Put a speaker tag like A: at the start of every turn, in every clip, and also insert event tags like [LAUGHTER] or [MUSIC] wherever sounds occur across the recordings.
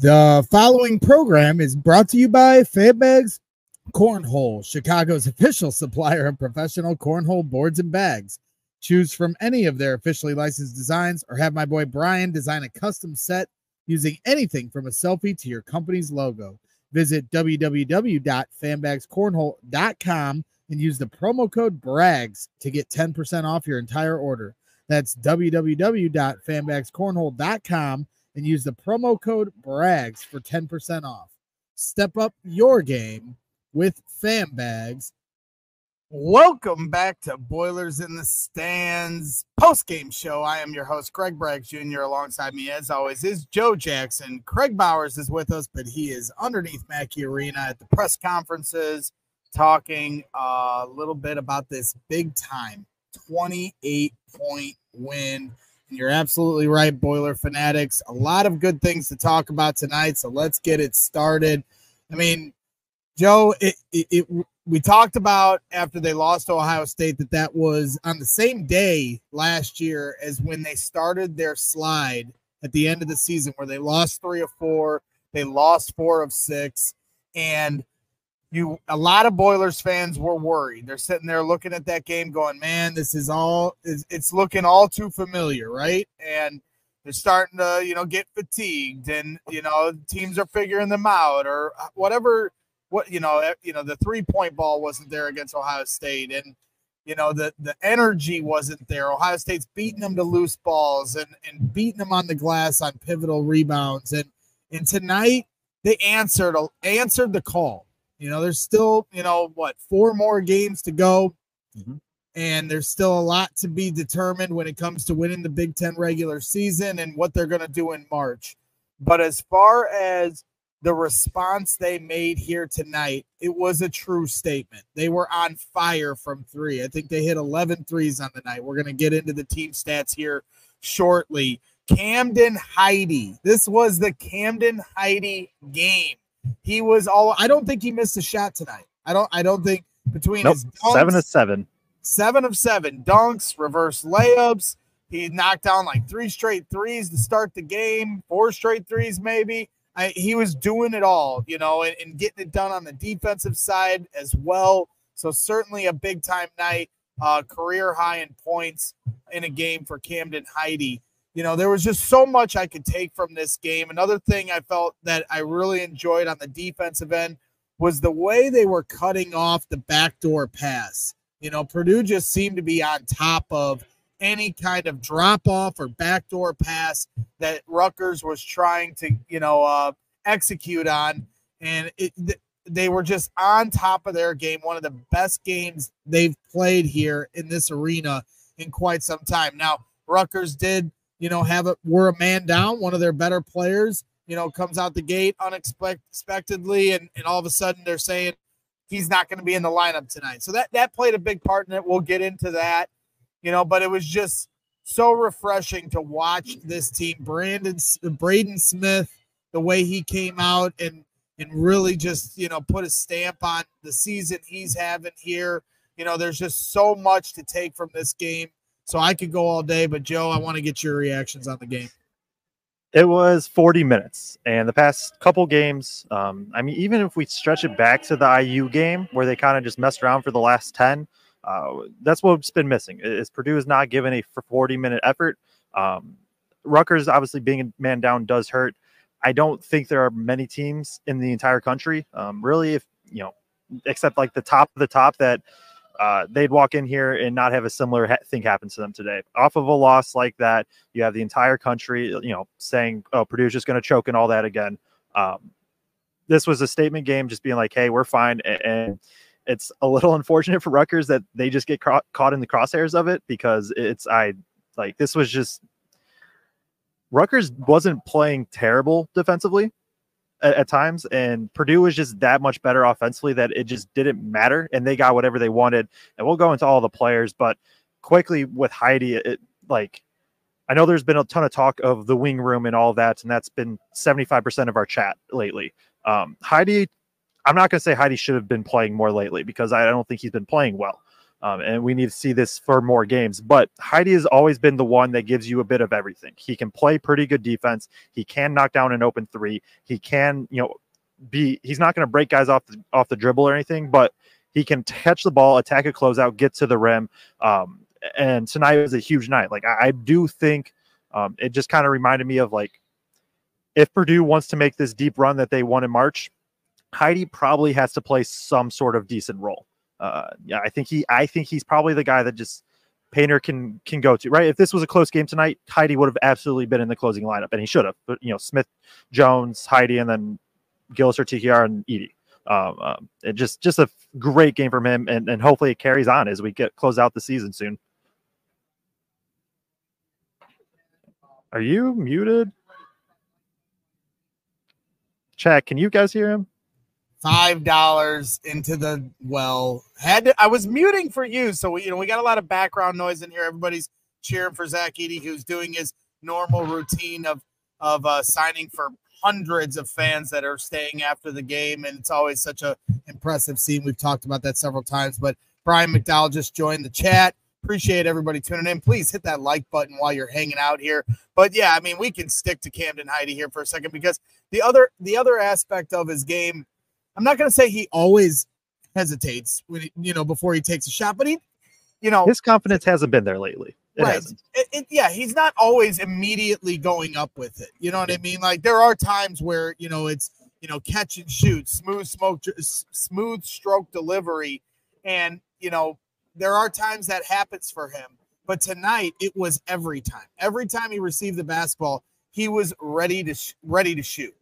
A: The following program is brought to you by Fanbags Cornhole, Chicago's [LAUGHS] official supplier of professional cornhole boards and bags. Choose from any of their officially licensed designs or have my boy Brian design a custom set using anything from a selfie to your company's logo. Visit www.fanbagscornhole.com and use the promo code BRAGS to get 10% off your entire order. That's www.fanbagscornhole.com and use the promo code BRAGS for 10% off. Step up your game with fan bags. Welcome back to Boilers in the Stands post game show. I am your host, Greg Braggs Jr. Alongside me, as always, is Joe Jackson. Kraig Bowers is with us, but he is underneath Mackey Arena at the press conferences talking a little bit about this big time 28 point win. You're absolutely right, Boiler fanatics. A lot of good things to talk about tonight. So let's get it started. I mean, Joe, it, it, it, we talked about after they lost to Ohio State that that was on the same day last year as when they started their slide at the end of the season, where they lost three of four, they lost four of six, and you a lot of Boilers fans were worried. They're sitting there looking at that game, going, "Man, this is all it's, looking all too familiar, right?" And they're starting to you know get fatigued, and you know teams are figuring them out or uh, whatever what you know, you know, the three point ball wasn't there against Ohio State, and you know the the energy wasn't there. Ohio State's beating them to loose balls and and beating them on the glass on pivotal rebounds, and and tonight they answered answered the call. You know, there's still you know what four more games to go. Mm-hmm. And there's still a lot to be determined when it comes to winning the Big Ten regular season and what they're going to do in March. But as far as the response they made here tonight, it was a true statement. They were on fire from three. I think they hit 11 threes on the night. We're going to get into the team stats here shortly. Camden Heide. This was the Camden Heide game. He was all I don't think he missed a shot tonight. I don't I don't think between
B: nope, his dunks, seven of seven.
A: Seven of seven dunks, reverse layups. He knocked down like three straight threes to start the game, four straight threes, maybe. I, he was doing it all, you know, and, and, getting it done on the defensive side as well. So certainly a big time night, uh, career high in points in a game for Camden Heide. You know, there was just so much I could take from this game. Another thing I felt that I really enjoyed on the defensive end was the way they were cutting off the backdoor pass. You know, Purdue just seemed to be on top of any kind of drop off or backdoor pass that Rutgers was trying to, you know, uh, execute on. And it, th- they were just on top of their game. One of the best games they've played here in this arena in quite some time. Now, Rutgers did, you know, have a were a man down. One of their better players, you know, comes out the gate unexpectedly, and, and all of a sudden they're saying he's not going to be in the lineup tonight. So that that played a big part in it. We'll get into that you know, but it was just so refreshing to watch this team. Brandon Braden Smith, the way he came out and and really just you know put a stamp on the season he's having here. You know, there's just so much to take from this game. So I could go all day, but Joe, I want to get your reactions on the game.
B: It was 40 minutes, and the past couple games, um, I mean, even if we stretch it back to the IU game where they kind of just messed around for the last 10, uh, that's what's been missing. Is Purdue is not given a 40 minute effort. Um, Rutgers obviously being a man down does hurt. I don't think there are many teams in the entire country, um, really, if you know, except like the top of the top that uh, they'd walk in here and not have a similar ha- thing happen to them today. Off of a loss like that, you have the entire country, you know, saying, "Oh, Purdue's just going to choke and all that again." Um, this was a statement game, just being like, "Hey, we're fine," and, it's a little [LAUGHS] unfortunate for Rutgers that they just get ca- caught in the crosshairs of it because it's I like this was just Rutgers wasn't playing terrible defensively at, at, times, and Purdue was just that much better offensively that it just didn't matter, and they got whatever they wanted. And we'll go into all the players, but quickly with Heide, it like I know there's been a ton of talk of the wing room and all that, and that's been 75% of our chat lately. Um, Heide I'm not going to say Heide should have been playing more lately because I don't think he's been playing well. Um, and we need to see this for more games. But Heide has always been the one that gives you a bit of everything. He can play pretty good defense. He can knock down an open three. He can, you know, be. He's not going to break guys off the off the dribble or anything, but he can catch the ball, attack a closeout, get to the rim. Um, and tonight was a huge night. Like I, I do think um, it just kind of reminded me of like if Purdue wants to make this deep run that they won in March, Heide probably has to play some sort of decent role. Uh, yeah, I think he, I think he's probably the guy that just Painter can can go to. Right, if this was a close game tonight, Heide would have absolutely been in the closing lineup, and he should have. But you know, Smith, Jones, Heide, and then Gillis or TKR and Edey. Um, um, it just just a great game from him, and and hopefully it carries on as we get close out the season soon. Are you muted? Chat, can you guys hear him?
A: Five dollars into the well. Had to, I was muting for you, so we you know we got a lot of background noise in here. Everybody's cheering for Zach Edey, who's doing his normal routine of of uh, signing for hundreds of fans that are staying after the game, and it's always such a impressive scene. We've talked about that several times. But Brian McDowell just joined the chat. Appreciate everybody tuning in. Please hit that like button while you're hanging out here. But yeah, I mean, we can stick to Camden Heide here for a second because the other the other aspect of his game, I'm not going to say he always hesitates when he, you know before he takes a shot, but he, you know,
B: his confidence hasn't been there lately. It
A: right. It, it, yeah, he's not always immediately going up with it. You know what I mean? Like there are times where you know it's you know catch and shoot, smooth smoke, smooth stroke delivery, and you know there are times that happens for him. But tonight it was every time. Every time he received the basketball, he was ready to sh- ready to shoot,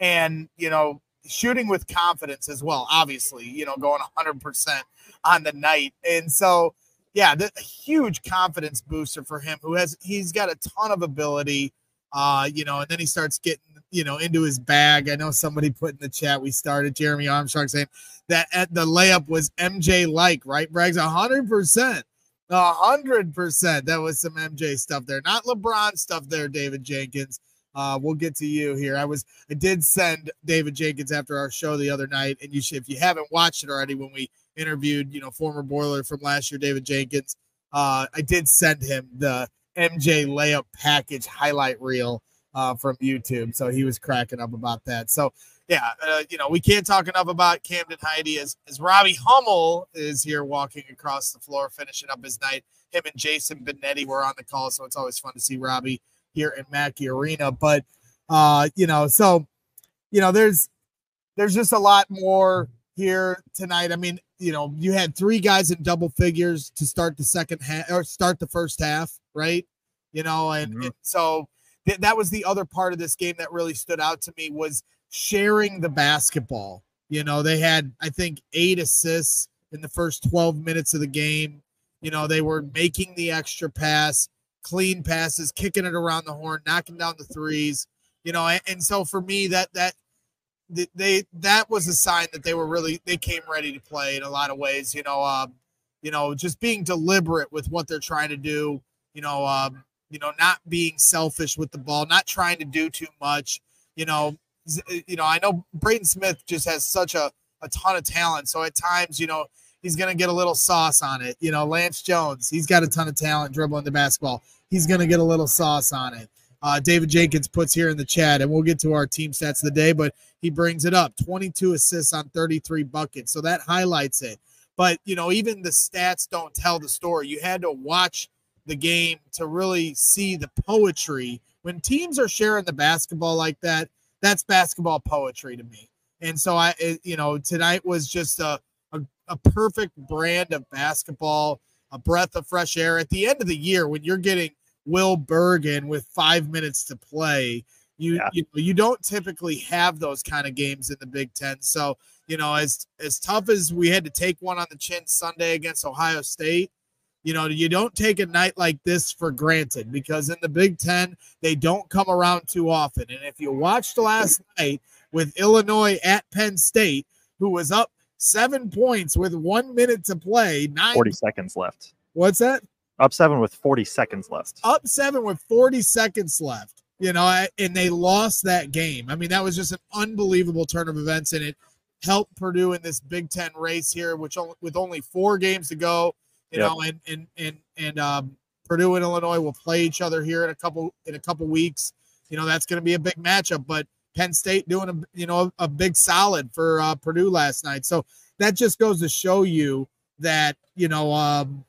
A: and you know shooting with confidence as well. Obviously, you know going 100 percent on the night, and so yeah, the huge confidence booster for him. Who has he's got a ton of ability, uh, you know, and then he starts getting you know into his bag. I know somebody put in the chat we started Jeremy Armstrong saying that at the layup was MJ like, right? Hundred percent. A hundred percent. That was some MJ stuff there, not LeBron stuff there, David Jenkins. Uh, we'll get to you here. I was I did send David Jenkins after our show the other night, and you should if you haven't watched it already when we interviewed, you know, former Boiler from last year, David Jenkins. Uh, I did send him the MJ layup package highlight reel uh, from YouTube, so he was cracking up about that. So yeah, uh, you know, we can't talk enough about Camden Heide as, as Robbie Hummel is here walking across the floor, finishing up his night. Him and Jason Benetti were on the call, so it's always fun to see Robbie here in Mackey Arena. But uh, you know, so you know, there's there's just a lot more here tonight. I mean, you know, you had three guys in double figures to start the second half or start the first half, right? You know, and, mm-hmm. and so th- that was the other part of this game that really stood out to me was sharing the basketball. You know, they had, I think, eight assists in the first 12 minutes of the game. You know, they were making the extra pass, clean passes, kicking it around the horn, knocking down the threes. You know, and, and so for me, that that they that was a sign that they were really they came ready to play in a lot of ways. You know, um, you know, just being deliberate with what they're trying to do. You know, um, you know, not being selfish with the ball, not trying to do too much. You know, you know, I know Braden Smith just has such a, a ton of talent. So at times, you know, he's going to get a little sauce on it. You know, Lance Jones, he's got a ton of talent dribbling the basketball. He's going to get a little sauce on it. Uh, David Jenkins puts here in the chat, and we'll get to our team stats of the day, but he brings it up 22 assists on 33 buckets. So that highlights it. But, you know, even the stats don't tell the story. You had to watch the game to really see the poetry. When teams are sharing the basketball like that, that's basketball poetry to me. And so I, you know, tonight was just a, a, a perfect brand of basketball, a breath of fresh air. At the end of the year, when you're getting Will Berg in with five minutes to play, you yeah. you, you don't typically have those kind of games in the Big Ten. So you know, as as tough as we had to take one on the chin Sunday against Ohio State, you know, you don't take a night like this for granted because in the Big Ten, they don't come around too often. And if you watched last night with Illinois at Penn State, who was up seven points with one minute to play, nine
B: 40 seconds left.
A: What's that?
B: Up seven with 40 seconds left.
A: Up seven with 40 seconds left, you know, and they lost that game. I mean, that was just an unbelievable turn of events, and it helped Purdue in this Big Ten race here, which with only four games to go You
B: Yep.
A: know, and and and and um, Purdue and Illinois will play each other here in a couple in a couple weeks. You know, that's going to be a big matchup. But Penn State doing a you know a, big solid for uh, Purdue last night. So that just goes to show you that you know um,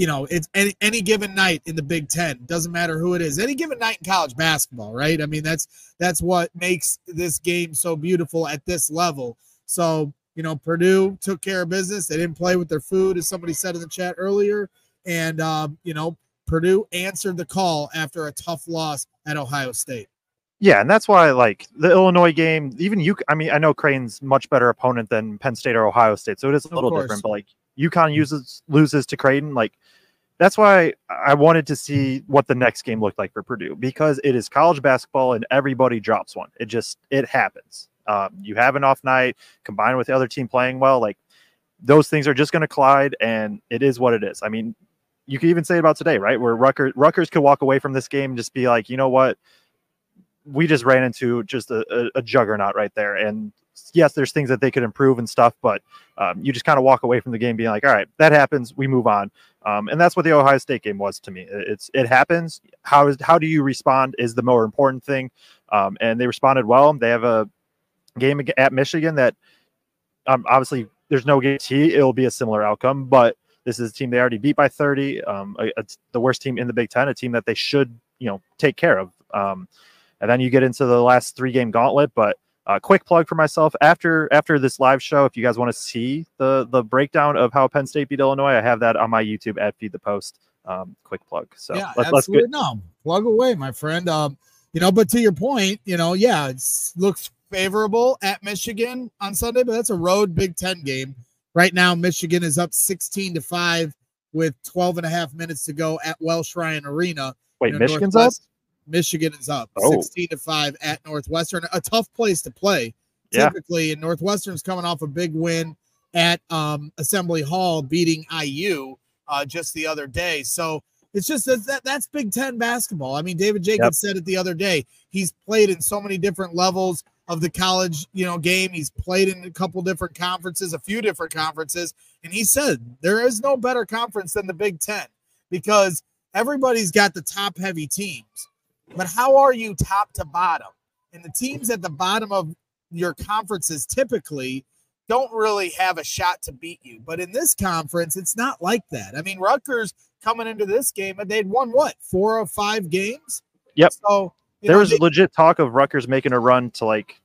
A: you know it's any any given night in the Big Ten doesn't matter who it is. Any given night in college basketball, right? I mean that's that's what makes this game so beautiful at this level. So you know Purdue took care of business. They didn't play with their food, as somebody said in the chat earlier, and um, you know Purdue answered the call after a tough loss at Ohio State.
B: Yeah, and that's why like the Illinois game, even you. I mean, I know Creighton's much better opponent than Penn State or Ohio State, so it is a little different. But like UConn uses loses to Creighton, like that's why I wanted to see what the next game looked like for Purdue because it is college basketball and everybody drops one. It just it happens. Um, you have an off night combined with the other team playing well, like those things are just going to collide, and it is what it is. I mean, you could even say about today, right? Where Rutgers Rutgers could walk away from this game and just be like, you know what, we just ran into just a, a, a juggernaut right there. And yes, there's things that they could improve and stuff, but um, you just kind of walk away from the game being like, all right, that happens. We move on. Um, and that's what the Ohio State game was to me. It- It's it happens. How is how do you respond is the more important thing. Um, and they responded well. They have a game at Michigan that um, obviously there's no guarantee it'll be a similar outcome, but this is a team they already beat by 30. Um, the worst team in the Big Ten, a team that they should you know take care of. Um, and then you get into the last three game gauntlet. But uh, quick plug for myself after after this live show, if you guys want to see the the breakdown of how Penn State beat Illinois, I have that on my YouTube at Feed the Post. Um, quick plug. So
A: yeah,
B: let's, let's
A: absolutely.
B: get
A: no, plug away, my friend. Um, you know, but to your point, you know, yeah, it looks favorable at Michigan on Sunday, but that's a road Big Ten game. Right now, Michigan is up 16 to 5 with 12 and a half minutes to go at Welsh Ryan Arena.
B: wait.
A: You know,
B: Michigan's up.
A: Michigan is up
B: Oh.
A: 16 to 5 at Northwestern. A tough place to play
B: Yeah.
A: typically, and Northwestern's coming off a big win at um, Assembly Hall, beating IU uh, just the other day. So it's just that, that that's Big Ten basketball. I mean, David Jacobs said it the other day. He's played in so many different levels of the college, you know, game. He's played in a couple different conferences, a few different conferences, and he said there is no better conference than the Big Ten because everybody's got the top heavy teams. But how are you top to bottom? And the teams at the bottom of your conferences typically don't really have a shot to beat you. But in this conference, it's not like that. I mean, Rutgers coming into this game, they'd won what four or five games.
B: Yep.
A: So
B: There
A: know,
B: was
A: they-
B: legit talk of Rutgers making a run to like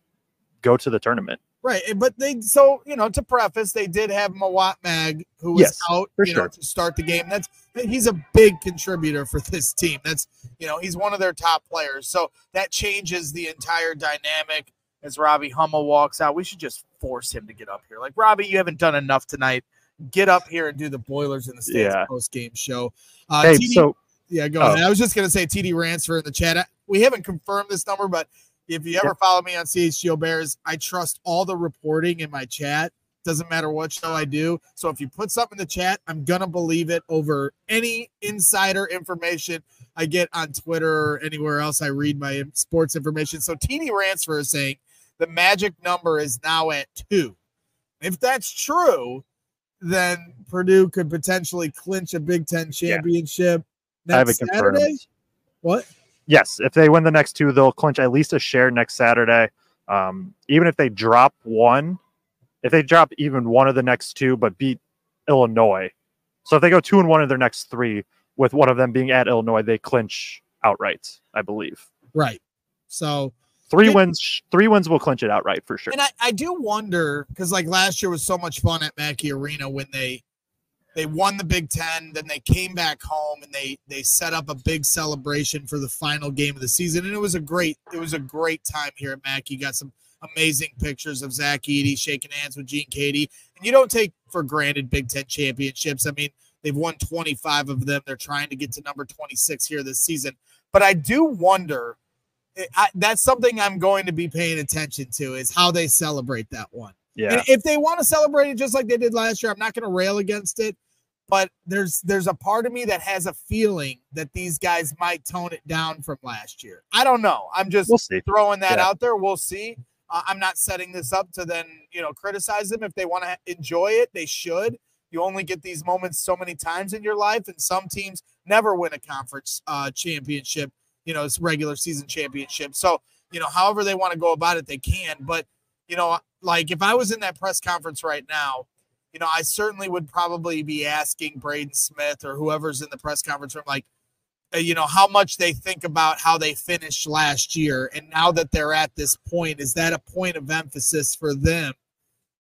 B: go to the tournament.
A: Right, but they so you know to preface, they did have Mawot Mag who was
B: Yes,
A: out,
B: for
A: you know, to start the game. That's he's a big contributor for this team. That's you know he's one of their top players. So that changes the entire dynamic as Robbie Hummel walks out. We should just force him to get up here. Like Robbie, you haven't done enough tonight. Get up here and do the Boilers in the Stands
B: Yeah.
A: post game show. Uh,
B: hey,
A: TD
B: so
A: Yeah, go
B: Oh.
A: ahead. I was just gonna say TD Ransfer in the chat. I- We haven't confirmed this number, but if you ever follow me on CHGO Bears, I trust all the reporting in my chat. Doesn't matter what show I do. So if you put something in the chat, I'm gonna believe it over any insider information I get on Twitter or anywhere else I read my sports information. So TD Ransfer is saying the magic number is now at two. If that's true, then Purdue could potentially clinch a Big Ten
B: Yeah.
A: championship
B: I have it
A: next
B: confirmed.
A: What?
B: Yes, if they win the next two, they'll clinch at least a share next Saturday. Um, even if they drop one, if they drop even one of the next two, but beat Illinois, so if they go two and one in their next three, with one of them being at Illinois, they clinch outright. I believe
A: Right. So,
B: three
A: Yeah.
B: wins. Three wins will clinch it outright for sure.
A: and I, I do wonder because like last year was so much fun at Mackey Arena when they they won the Big Ten, then they came back home and they they set up a big celebration for the final game of the season, and it was a great it was a great time here at Mackey. Got some amazing pictures of Zach Edey shaking hands with Gene Keady, and you don't take for granted Big Ten championships. I mean, they've won 25 of them. They're trying to get to number 26 here this season, but I do wonder. Eh, I, that's something I'm going to be paying attention to is how they celebrate that one.
B: yeah,
A: And if they want to celebrate it just like they did last year, I'm not going to rail against it. But there's there's a part of me that has a feeling that these guys might tone it down from last year. I don't know. I'm just
B: we'll
A: throwing that
B: Yeah.
A: out there. We'll see. Uh, I'm not setting this up to then you know criticize them if they want to enjoy it. They should. you only get these moments so many times in your life, and some teams never win a conference uh, championship. You know, it's regular season championship. So you know, however they want to go about it, they can. But you know, like if I was in that press conference right now, you know, I certainly would probably be asking Braden Smith or whoever's in the press conference room, like, uh, you know, how much they think about how they finished last year. And now that they're at this point, is that a point of emphasis for them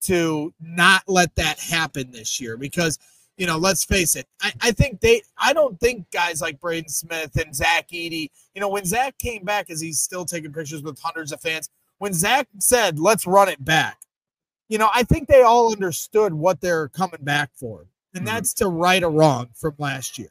A: to not let that happen this year? Because, you know, let's face it, I, I think they, I don't think guys like Braden Smith and Zach Edey, you know, when Zach came back, as he's still taking pictures with hundreds of fans, when Zach said, let's run it back, you know, I think they all understood what they're coming back for, and mm-hmm. that's to right a wrong from last year.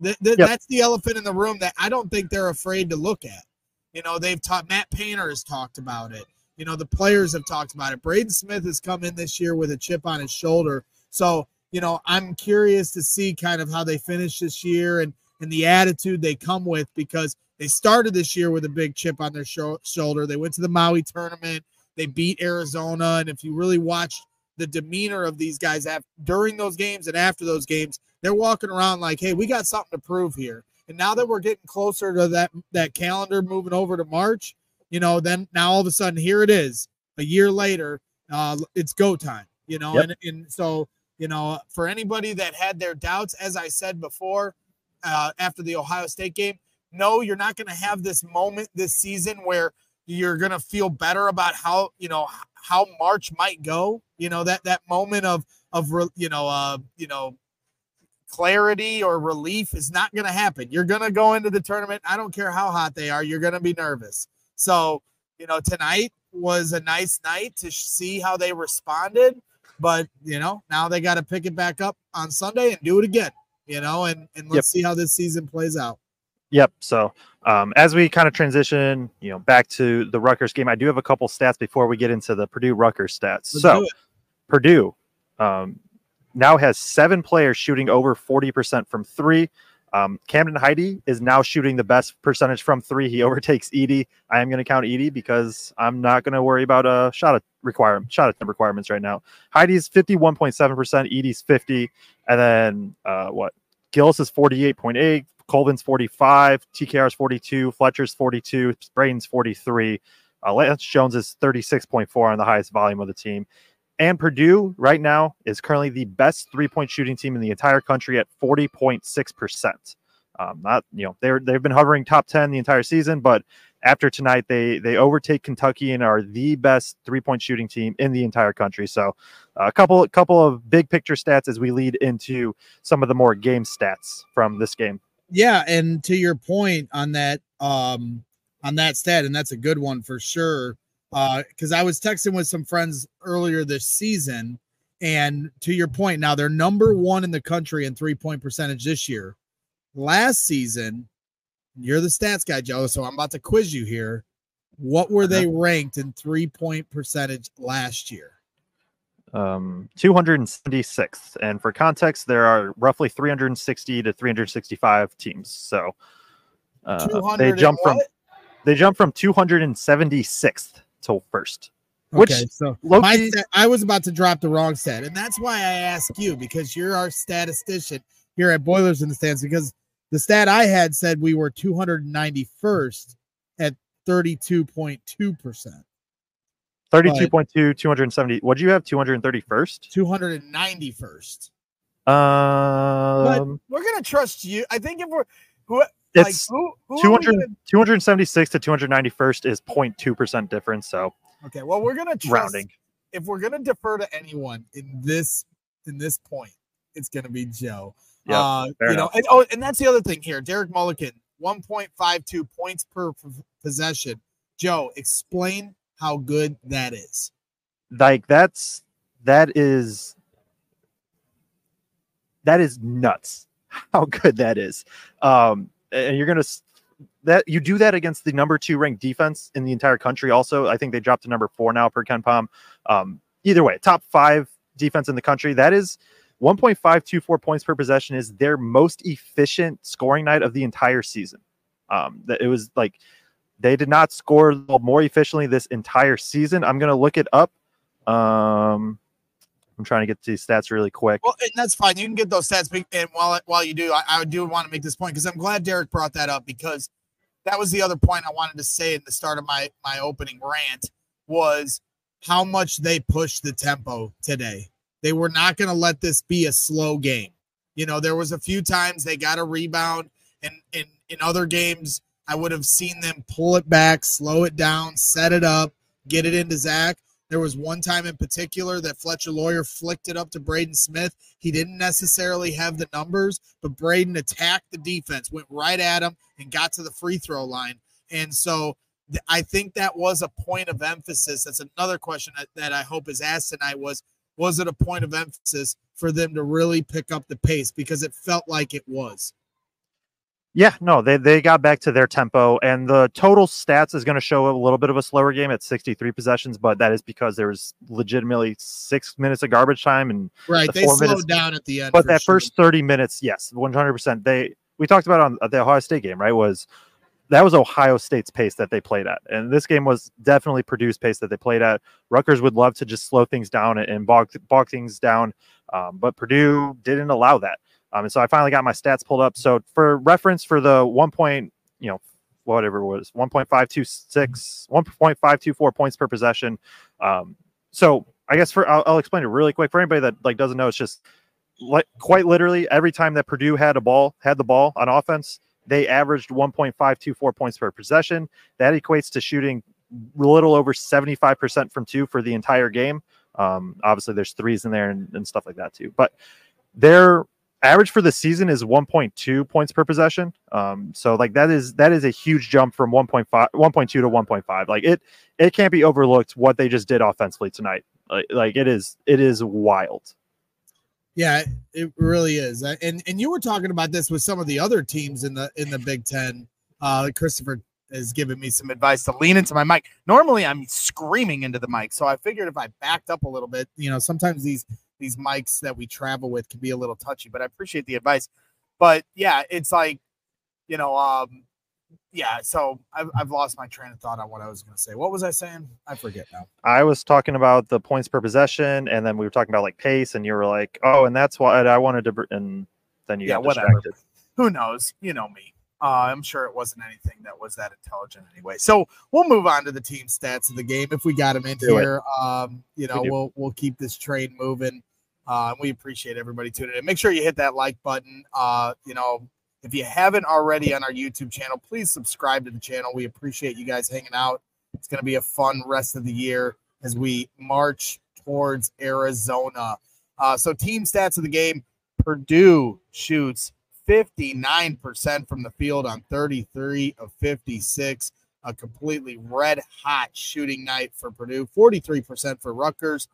A: The, the, yep. That's the elephant in the room that I don't think they're afraid to look at. You know, they've taught Matt Painter has talked about it. You know, the players have talked about it. Braden Smith has come in this year with a chip on his shoulder. So, you know, I'm curious to see kind of how they finish this year and and the attitude they come with because they started this year with a big chip on their shoulder. They went to the Maui tournament. They beat Arizona. And if you really watch the demeanor of these guys after, during those games and after those games, they're walking around like, hey, we got something to prove here. And now that we're getting closer to that that calendar moving over to March, you know, then now all of a sudden here it is, a year later, uh, it's go time. You know, yep. and and so you know, for anybody that had their doubts, as I said before, uh, after the Ohio State game, no, you're not going to have this moment this season where you're going to feel better about how you know how March might go. You know that that moment of of you know uh you know clarity or relief is not going to happen. You're going to go into the tournament. I don't care how hot they are. You're going to be nervous. So you know tonight was a nice night to see how they responded. But you know now they got to pick it back up on Sunday and do it again. You know and and let's yep. see how this season plays out.
B: Yep. So um, as we kind of transition, you know, back to the Rutgers game, I do have a couple stats before we get into the Purdue Rutgers stats. Let's so Purdue um, now has seven players shooting over 40% from three. Um, Camden Heide is now shooting the best percentage from three. He [LAUGHS] overtakes Edey. I am going to count Edey because I'm not going to worry about a shot requirement, shot attempt requirements right now. Heide's 51.7%, Edey's 50, and then uh, what? Gillis is 48.8, Colvin's 45, TKR's 42, Fletcher's 42, Braden's 43. Uh, Lance Jones is 36.4 on the highest volume of the team. And Purdue right now is currently the best three point shooting team in the entire country at 40.6%. Um, not, you know, they're, they've been hovering top 10 the entire season, but after tonight, they they overtake Kentucky and are the best three point shooting team in the entire country. So, a couple couple of big picture stats as we lead into some of the more game stats from this game
A: yeah, and to your point on that um on that stat, and that's a good one for sure. Uh, because I was texting with some friends earlier this season, and to your point, now they're number one in the country in three point percentage this year. Last season, you're the stats guy, Joe. So I'm about to quiz you here. What were they uh-huh. ranked in three point percentage last year?
B: Um, 276th. And for context, there are roughly 360 to 365 teams. So uh, they jump from they jump from 276th to first.
A: Which okay, so Loki, stat, I was about to drop the wrong set, and that's why I ask you because you're our statistician here at Boilers in the Stands. Because the stat I had said we were 291st at 32.2 percent.
B: 32.2, 270. What do you have? 231st?
A: 291st.
B: Um,
A: but we're gonna trust you. I think if we're who
B: it's like, who, who 200, gonna... 276 to 291st is 0.2 percent difference. So
A: okay, well we're gonna trust, rounding. If we're gonna defer to anyone in this in this point, it's gonna be Joe. Yeah, uh, you enough. know, and, oh, and that's the other thing here. Derek Mulligan, 1.52 points per possession. Joe, explain how good that is.
B: Like that's that is that is nuts [LAUGHS] how good that is. Um, and you're gonna that you do that against the number two ranked defense in the entire country. Also, I think they dropped to number four now per KenPom. Um, either way, top five defense in the country. That is 1.524 points per possession is their most efficient scoring night of the entire season. Um, that it was like they did not score more efficiently this entire season. I'm going to look it up. Um, I'm trying to get these stats really quick.
A: Well, and that's fine. You can get those stats. And while while you do, I, I do want to make this point because I'm glad Derek brought that up because that was the other point I wanted to say at the start of my my opening rant was how much they pushed the tempo today. They were not going to let this be a slow game. You know, there was a few times they got a rebound, and in in other games, I would have seen them pull it back, slow it down, set it up, get it into Zach. There was one time in particular that Fletcher Loyer flicked it up to Braden Smith. He didn't necessarily have the numbers, but Braden attacked the defense, went right at him, and got to the free throw line. And so I think that was a point of emphasis. That's another question that, that I hope is asked tonight was was it a point of emphasis for them to really pick up the pace because it felt like it was.
B: Yeah, no, they, they got back to their tempo, and the total stats is going to show a little bit of a slower game at 63 possessions, but that is because there was legitimately six minutes of garbage time and
A: right. The they slowed minutes, down at the end,
B: but that sure. first 30 minutes, yes, 100. percent They we talked about on the Ohio State game, right? Was that was Ohio State's pace that they played at, and this game was definitely Purdue's pace that they played at. Rutgers would love to just slow things down and bog bog things down, um, but Purdue didn't allow that. Um, and so I finally got my stats pulled up. So for reference, for the one point, you know, whatever it was, 1.526, 1.524 points per possession. Um, so I guess for I'll, I'll, explain it really quick for anybody that like doesn't know. It's just like quite literally every time that Purdue had a ball, had the ball on offense, they averaged 1.524 points per possession. That equates to shooting a little over 75% from two for the entire game. Um, obviously, there's threes in there and, and stuff like that too. But their average for the season is 1.2 points per possession. Um, so like that is that is a huge jump from 1.5, 1.2 to 1.5. Like it it can't be overlooked what they just did offensively tonight. Like, like it is it is wild.
A: Yeah, it really is. And and you were talking about this with some of the other teams in the in the Big Ten. Uh, Christopher has given me some advice to lean into my mic. Normally, I'm screaming into the mic, so I figured if I backed up a little bit, you know, sometimes these these mics that we travel with can be a little touchy, but I appreciate the advice. But yeah, it's like, you know, um, yeah, so I've, I've lost my train of thought on what I was going to say. What was I saying? I forget now.
B: I was talking about the points per possession, and then we were talking about like pace, and you were like, "Oh, and that's why I wanted to," and then you yeah, got distracted. Whatever.
A: Who knows? You know me. Uh, I'm sure it wasn't anything that was that intelligent anyway. So we'll move on to the team stats of the game if we got them in Do here. Um, you know, we will we'll keep this train moving. Uh, we appreciate everybody tuning in. Make sure you hit that like button. Uh, you know, if you haven't already on our YouTube channel, please subscribe to the channel. We appreciate you guys hanging out. It's going to be a fun rest of the year as we march towards Arizona. Uh, so, team stats of the game Purdue shoots 59% from the field on 33 of 56. A completely red hot shooting night for Purdue, 43% for Rutgers.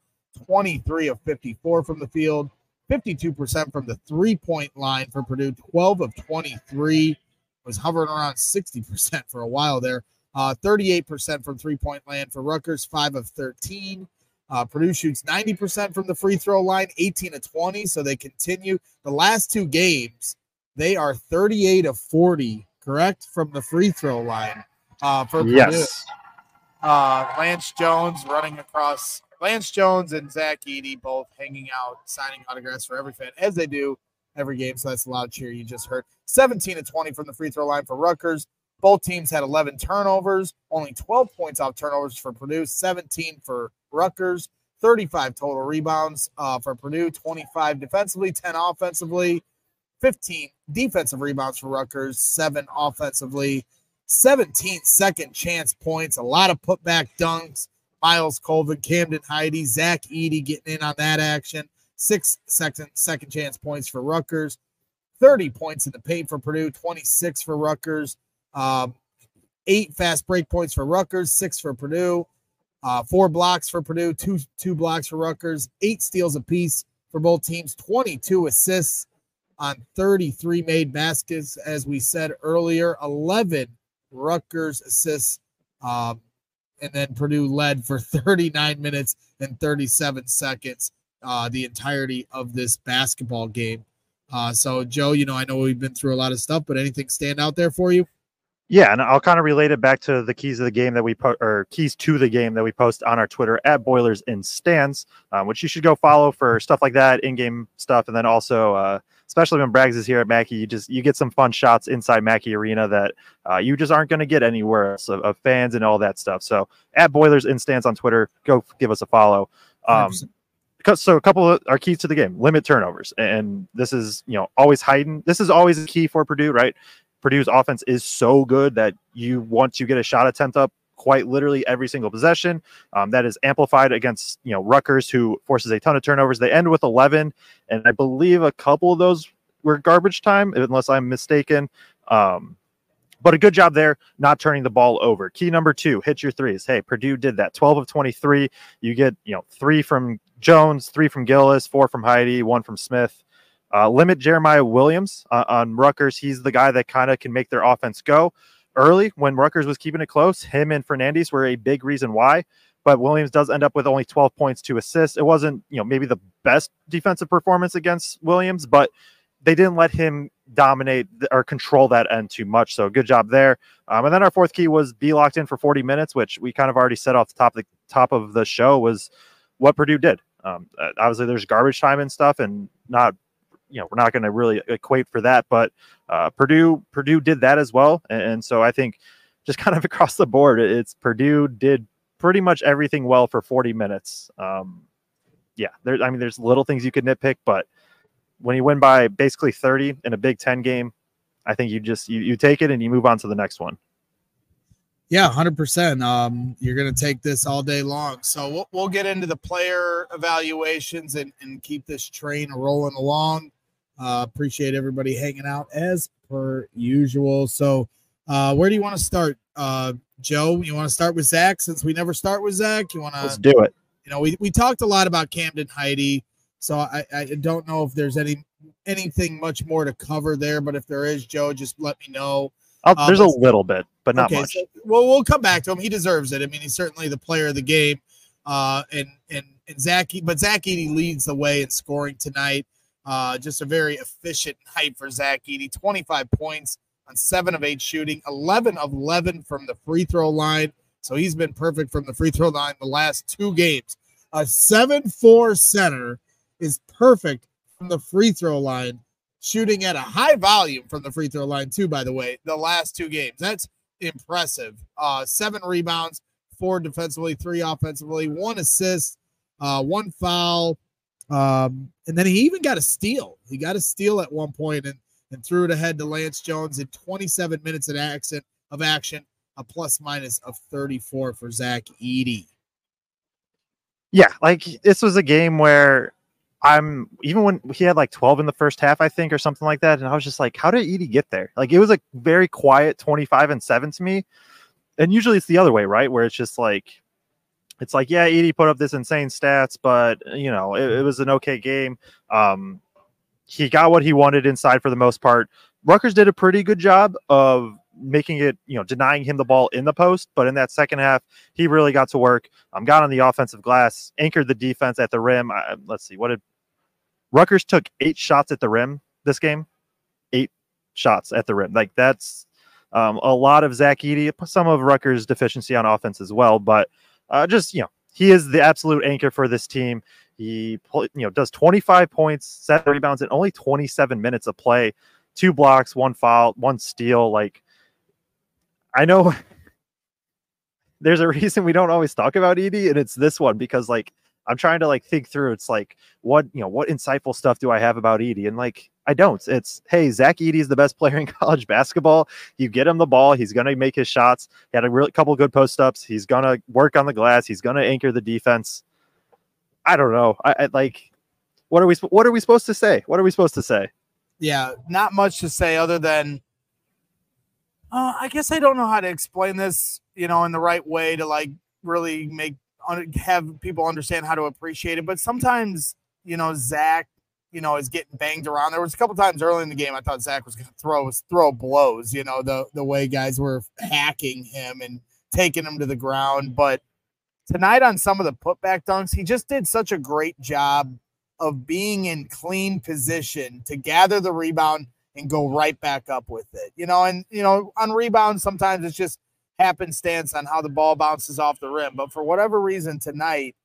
A: 23 of 54 from the field, 52% from the three point line for Purdue, 12 of 23, was hovering around 60% for a while there. Uh, 38% from three point land for Rutgers, 5 of 13. Uh, Purdue shoots 90% from the free throw line, 18 of 20. So they continue the last two games. They are 38 of 40, correct, from the free throw line uh, for Purdue. Yes. Uh, Lance Jones running across Lance Jones and Zach Edey both hanging out, signing autographs for every fan, as they do every game. So that's a loud cheer you just heard. 17 to 20 from the free throw line for Rutgers. Both teams had 11 turnovers, only 12 points off turnovers for Purdue, 17 for Rutgers, 35 total rebounds uh, for Purdue, 25 defensively, 10 offensively, 15 defensive rebounds for Rutgers, 7 offensively, 17 second chance points, a lot of putback dunks, Myles Colvin, Camden Heide, Zach Edey getting in on that action. Six second second chance points for Rutgers, 30 points in the paint for Purdue, 26 for Rutgers, um, eight fast break points for Rutgers, six for Purdue, uh, four blocks for Purdue, two two blocks for Rutgers, eight steals apiece for both teams, 22 assists on 33 made baskets, as we said earlier, 11 Rutgers assists. Um, and then Purdue led for [LAUGHS] 39 minutes and 37 seconds uh, the entirety of this basketball game. Uh, so, Joe, you know, I know we've been through a lot of stuff, but anything stand out there for you?
B: Yeah, and I'll kind of relate it back to the keys of the game that we put, or keys to the game that we post on our Twitter at Boilers in Stands, um, which you should go follow for stuff like that, in-game stuff, and then also, uh, especially when Braggs is here at Mackey, you just you get some fun shots inside Mackey Arena that uh, you just aren't going to get anywhere else of, of, fans and all that stuff. So at Boilers in Stands on Twitter, go give us a follow. Um, so a couple of our keys to the game limit turnovers and this is you know always heightened this is always a key for purdue right Purdue's offense is so good that you want to get a shot attempt up quite literally every single possession. Um, that is amplified against you know Rutgers, who forces a ton of turnovers. They end with 11, and I believe a couple of those were garbage time, unless I'm mistaken. Um, but a good job there, not turning the ball over. Key number two, hit your threes. Hey, Purdue did that. 12 of 23. You get, you know, three from Jones, three from Gillis, four from Heide, one from Smith. Uh, limit Jeremiah Williams uh, on Rutgers. He's the guy that kind of can make their offense go early when Rutgers was keeping it close. Him and Fernandes were a big reason why. But Williams does end up with only 12 points to assist. It wasn't, you know, maybe the best defensive performance against Williams, but they didn't let him dominate or control that end too much. So good job there. Um, and then our fourth key was be locked in for 40 minutes, which we kind of already said off the top of the top of the show was what Purdue did. Um, uh, obviously, there's garbage time and stuff, and not you know we're not going to really equate for that, but uh, Purdue Purdue did that as well, and, and, so I think just [LAUGHS] kind of across the board, it's Purdue did pretty much everything well for 40 minutes. Um, yeah, there. I mean, there's little things you could nitpick, but when you win by basically 30 in a Big Ten game, I think you just you, you take it and you move on to the next one.
A: Yeah, hundred um, percent. You're going to take this all day long. So we'll, we'll get into the player evaluations and, and keep this train rolling along. Uh, appreciate everybody hanging out as per usual. So, uh, where do you want to start, uh, Joe? You want to start with Zach since we never start with Zach? You want to?
B: Let's do it.
A: You know, we, we talked a lot about Camden Heide, so I, I don't know if there's any anything much more to cover there. But if there is, Joe, just let me know.
B: Um, there's a little bit, but not okay, much. So,
A: well, we'll come back to him. He deserves it. I mean, he's certainly the player of the game. Uh, and and and Zach, but Zach Edey leads the way in scoring tonight. Uh, just a very efficient night for Zach Edey. 25 points on seven of eight shooting, 11 of 11 from the free throw line. So he's been perfect from the free throw line the last two games. A 7 4 center is perfect from the free throw line, shooting at a high volume from the free throw line, too, by the way, the last two games. That's impressive. Uh, seven rebounds, four defensively, three offensively, one assist, uh, one foul, um, and then he even got a steal. He got a steal at one point and, and threw it ahead to Lance Jones in 27 minutes of action of action, a plus minus of 34 for Zach Edey.
B: Yeah, like this was a game where I'm even when he had like 12 in the first half, I think, or something like that. And I was just like, how did Edey get there? Like it was a very quiet 25 and 7 to me. And usually it's the other way, right? Where it's just like it's like, yeah, Edey put up this insane stats, but you know, it, it was an okay game. Um, he got what he wanted inside for the most part. Rutgers did a pretty good job of making it, you know, denying him the ball in the post. But in that second half, he really got to work. Um, got on the offensive glass, anchored the defense at the rim. Uh, let's see, what did Rutgers took eight shots at the rim this game? Eight shots at the rim. Like that's um, a lot of Zach Edey, some of Rutgers' deficiency on offense as well. But uh, just you know, he is the absolute anchor for this team. He you know does 25 points, seven rebounds in only 27 minutes of play, two blocks, one foul, one steal. Like I know [LAUGHS] there's a reason we don't always talk about Edey, and it's this one because like I'm trying to like think through. It's like what you know, what insightful stuff do I have about Edey? And like I don't. It's hey, Zach Edey is the best player [LAUGHS] in college basketball. You get him the ball, he's gonna make his shots. He had a couple good post ups. He's gonna work on the glass. He's gonna anchor the defense. I don't know. I, I like. What are we? What are we supposed to say? What are we supposed to say?
A: Yeah, not much to say other than. Uh, I guess I don't know how to explain this, you know, in the right way to like really make have people understand how to appreciate it. But sometimes, you know, Zach, you know, is getting banged around. There was a couple times early in the game I thought Zach was going to throw throw blows. You know, the the way guys were hacking him and taking him to the ground. But tonight on some of the putback dunks, he just did such a great job of being in clean position to gather the rebound and go right back up with it. You know, and you know, on rebounds, sometimes it's just happenstance on how the ball bounces off the rim. But for whatever reason tonight,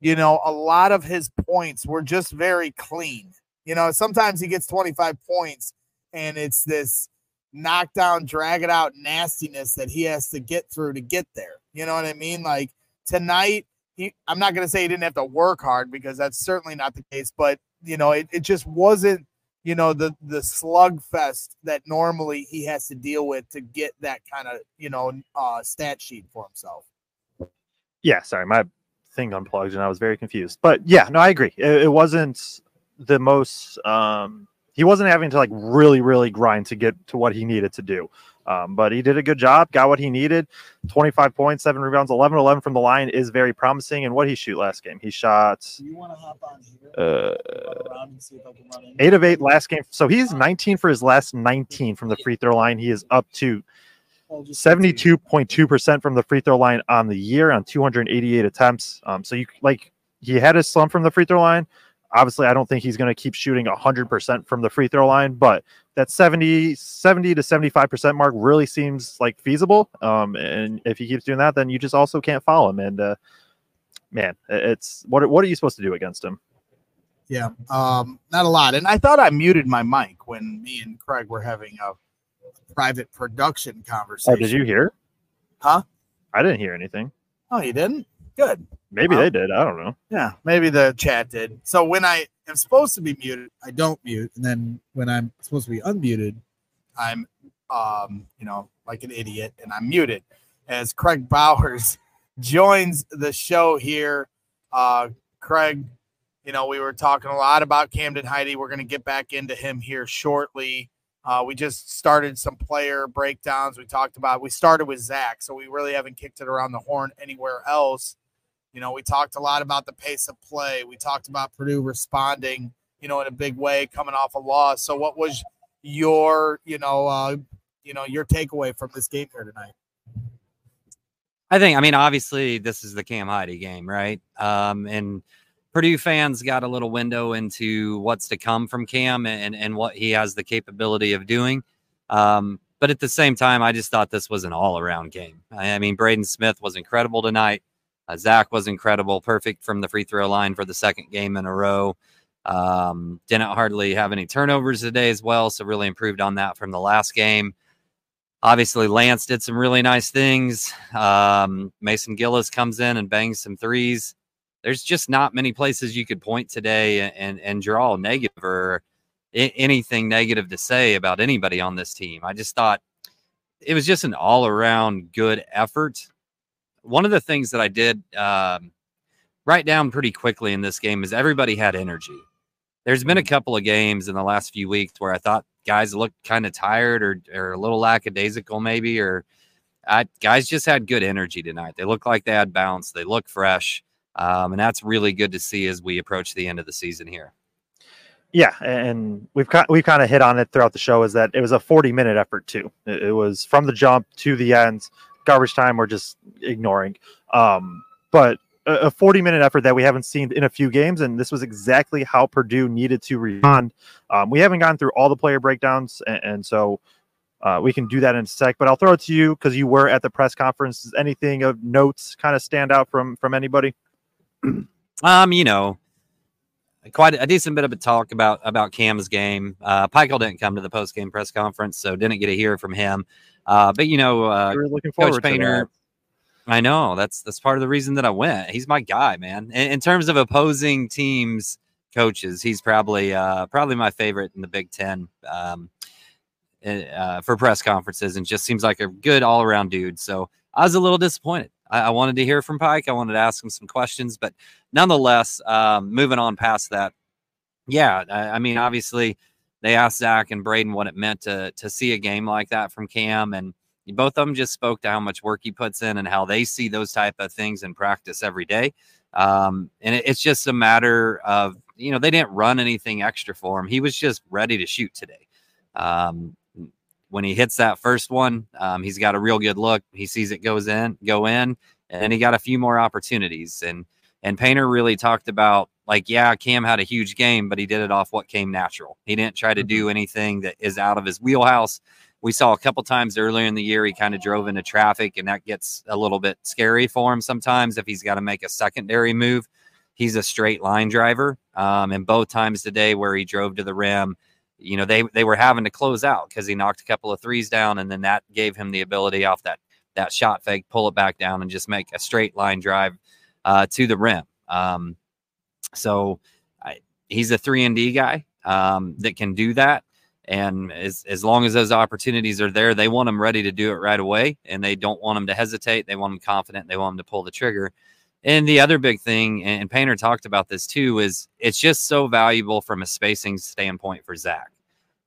A: you know, a lot of his points were just very clean. You know, sometimes he gets 25 points and it's this knockdown, drag it out nastiness that he has to get through to get there. You know what I mean? Like tonight, he, I'm not going to say he didn't have to work hard because that's certainly not the case, but you know, it, it just wasn't, you know, the the slugfest that normally he has to deal with to get that kind of, you know, uh stat sheet for himself.
B: Yeah, sorry, my thing unplugged and I was very confused. But yeah, no, I agree. It, it wasn't the most um he wasn't having to like really, really grind to get to what he needed to do. Um, but he did a good job, got what he needed 25 points, seven rebounds, 11 11 from the line is very promising. And what he shoot last game? He shot uh, eight of eight last game. So he's 19 for his last 19 from the free throw line. He is up to 72.2% from the free throw line on the year on 288 attempts. Um, so you like he had a slump from the free throw line obviously i don't think he's going to keep shooting 100% from the free throw line but that 70 70 to 75% mark really seems like feasible um, and if he keeps doing that then you just also can't follow him and uh, man it's what, what are you supposed to do against him
A: yeah um, not a lot and i thought i muted my mic when me and Kraig were having a private production conversation
B: oh did you hear
A: huh
B: i didn't hear anything
A: oh you didn't good
B: Maybe they did. I don't know.
A: Yeah, maybe the chat did. So when I am supposed to be muted, I don't mute, and then when I'm supposed to be unmuted, I'm, um, you know, like an idiot, and I'm muted. As Kraig Bowers [LAUGHS] joins the show here, uh, Kraig, you know, we were talking a lot about Camden Heide. We're going to get back into him here shortly. Uh, we just started some player breakdowns. We talked about. We started with Zach, so we really haven't kicked it around the horn anywhere else. You know, we talked a lot about the pace of play. We talked about Purdue responding, you know, in a big way, coming off a loss. So, what was your, you know, uh, you know, your takeaway from this game here tonight?
C: I think, I mean, obviously, this is the Cam Heide game, right? Um, and Purdue fans got a little window into what's to come from Cam and, and what he has the capability of doing. Um, but at the same time, I just thought this was an all around game. I, I mean, Braden Smith was incredible tonight. Uh, Zach was incredible, perfect from the free throw line for the second game in a row. Um, didn't hardly have any turnovers today as well, so really improved on that from the last game. Obviously, Lance did some really nice things. Um, Mason Gillis comes in and bangs some threes. There's just not many places you could point today and and, and draw negative or I- anything negative to say about anybody on this team. I just thought it was just an all around good effort one of the things that I did um, write down pretty quickly in this game is everybody had energy. There's been a mm-hmm. couple of games in the last few weeks where I thought guys looked kind of tired or, or a little lackadaisical, maybe, or I, guys just had good energy tonight. They look like they had bounce. They look fresh. Um, and that's really good to see as we approach the end of the season here.
B: Yeah, and we've kind we've kind of hit on it throughout the show. Is that it was a 40 minute effort too. It was from the jump to the end garbage time we're just ignoring. Um, but a, a 40 minute effort that we haven't seen in a few games, and this was exactly how Purdue needed to respond. Um, we haven't gone through all the player breakdowns, and, and so uh, we can do that in a sec. But I'll throw it to you because you were at the press conference. Does anything of notes kind of stand out from from anybody? [CLEARS THROAT]
C: Um, you know, quite a decent bit of a talk about about Cam's game. Uh, Pikiell didn't come to the post game press conference, so didn't get to hear from him. Uh, but you know, uh,
B: looking forward
C: Coach Painter. I know that's that's part of the reason that I went. He's my guy, man. In, in terms of opposing teams coaches, he's probably uh, probably my favorite in the Big Ten um, eh, uh, for press conferences, and just seems like a good all around dude. So I was a little disappointed. I, I, wanted to hear from Pike. I wanted to ask him some questions, but nonetheless, um, moving on past that, yeah, I, I mean, obviously they asked Zach and Braden what it meant to to see a game like that from Cam, and both of them just spoke to how much work he puts in and how they see those type of things in practice every day. Um, and it, it's just a matter of you know they didn't run anything extra for him. He was just ready to shoot today. Um, when he hits that first one, um, he's got a real good look. He sees it goes in, go in, and he got a few more opportunities. And And Painter really talked about like, yeah, Cam had a huge game, but he did it off what came natural. He didn't try to do
B: Mm-hmm.
C: anything that is out of his wheelhouse. We saw a couple times earlier in the year he kind of drove into traffic, and that gets a little bit scary for him sometimes if he's got to make a secondary move. He's a straight line driver. Um, and both times today where he drove to the rim, you know, they they were having to close out because he knocked a couple of threes down, and then that gave him the ability off that that shot fake, pull it back down, and just make a straight line drive uh, to the rim. Um, so I, he's a three and D guy um, that can do that. And as, as long as those opportunities are there, they want them ready to do it right away. And they don't want them to hesitate. They want them confident. They want them to pull the trigger. And the other big thing, and Painter talked about this too, is it's just so valuable from a spacing standpoint for Zach.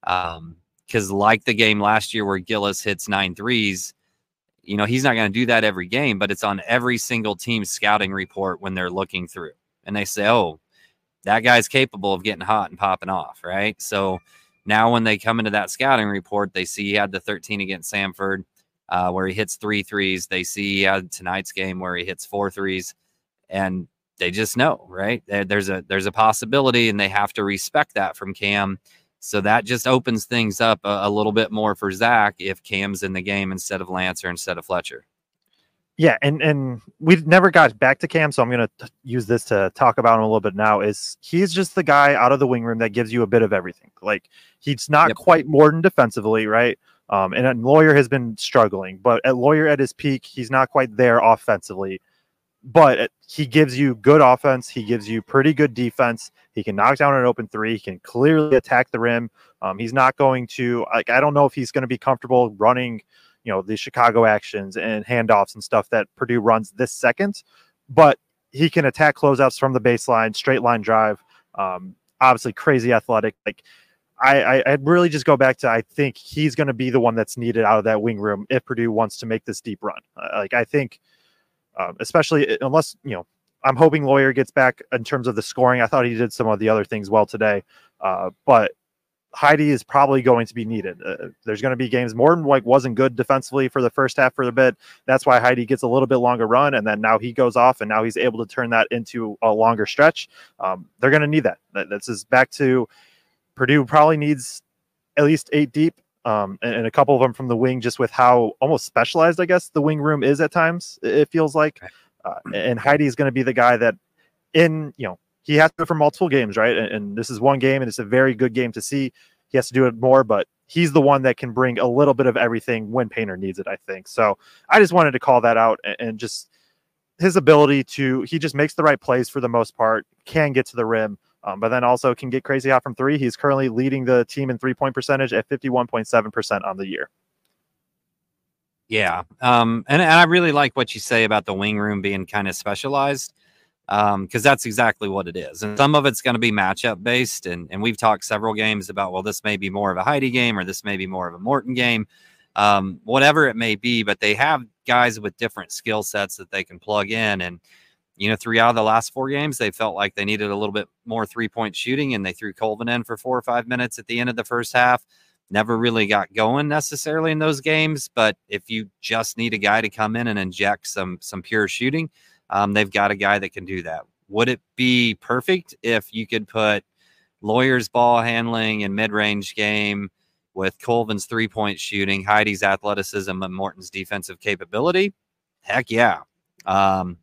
C: Because, like the game last year where Gillis hits nine threes, you know, he's not going to do that every game, but it's on every single team's scouting report when they're looking through and they say, oh, that guy's capable of getting hot and popping off, right? So now when they come into that scouting report, they see he had the 13 against Samford uh, where he hits three threes. They see he had tonight's game where he hits four threes, and they just know, right? There's a there's a possibility, and they have to respect that from Cam. So that just opens things up a, a little bit more for Zach if Cam's in the game instead of Lance or instead of Fletcher.
B: Yeah, and and we never got back to Cam, so I'm gonna t- use this to talk about him a little bit now. Is he's just the guy out of the wing room that gives you a bit of everything. Like he's not
C: Yep.
B: quite Morton defensively, right? Um, and, and Loyer has been struggling, but at Loyer at his peak, he's not quite there offensively. But he gives you good offense. He gives you pretty good defense. He can knock down an open three. He can clearly attack the rim. Um, he's not going to like. I don't know if he's going to be comfortable running you know the Chicago actions and handoffs and stuff that Purdue runs this second, but he can attack closeouts from the baseline, straight line drive. Um, obviously, crazy athletic. Like I, I, I'd really just go back to I think he's going to be the one that's needed out of that wing room if Purdue wants to make this deep run. Uh, like I think, um, especially unless you know, I'm hoping Loyer gets back in terms of the scoring. I thought he did some of the other things well today, uh, but Heide is probably going to be needed. Uh, there's going to be games. Morton like wasn't good defensively for the first half for a bit. That's why Heide gets a little bit longer run, and then now he goes off, and now he's able to turn that into a longer stretch. Um, they're going to need that. that. This is back to Purdue probably needs at least eight deep, um, and, and a couple of them from the wing, just with how almost specialized I guess the wing room is at times. It feels like, uh, and Heide is going to be the guy that in you know he has to for multiple games, right? And, and this is one game, and it's a very good game to see. He has to do it more, but he's the one that can bring a little bit of everything when Painter needs it, I think. So I just wanted to call that out and, and just his ability to, he just makes the right plays for the most part, can get to the rim, um, but then also can get crazy hot from three. He's currently leading the team in three point percentage at 51.7% on the year.
C: Yeah. Um, and, and I really like what you say about the wing room being kind of specialized. Um, because that's exactly what it is. And some of it's going to be matchup based. And, and we've talked several games about, well, this may be more of a Heide game or this may be more of a Morton game, um, whatever it may be. But they have guys with different skill sets that they can plug in. And, you know, three out of the last four games, they felt like they needed a little bit more three point shooting and they threw Colvin in for four or five minutes at the end of the first half never really got going necessarily in those games. But if you just need a guy to come in and inject some some pure shooting, um, they've got a guy that can do that. Would it be perfect if you could put Loyer's ball handling and mid range game with Colvin's three point shooting, Heide's athleticism, and Morton's defensive capability? Heck yeah. Um,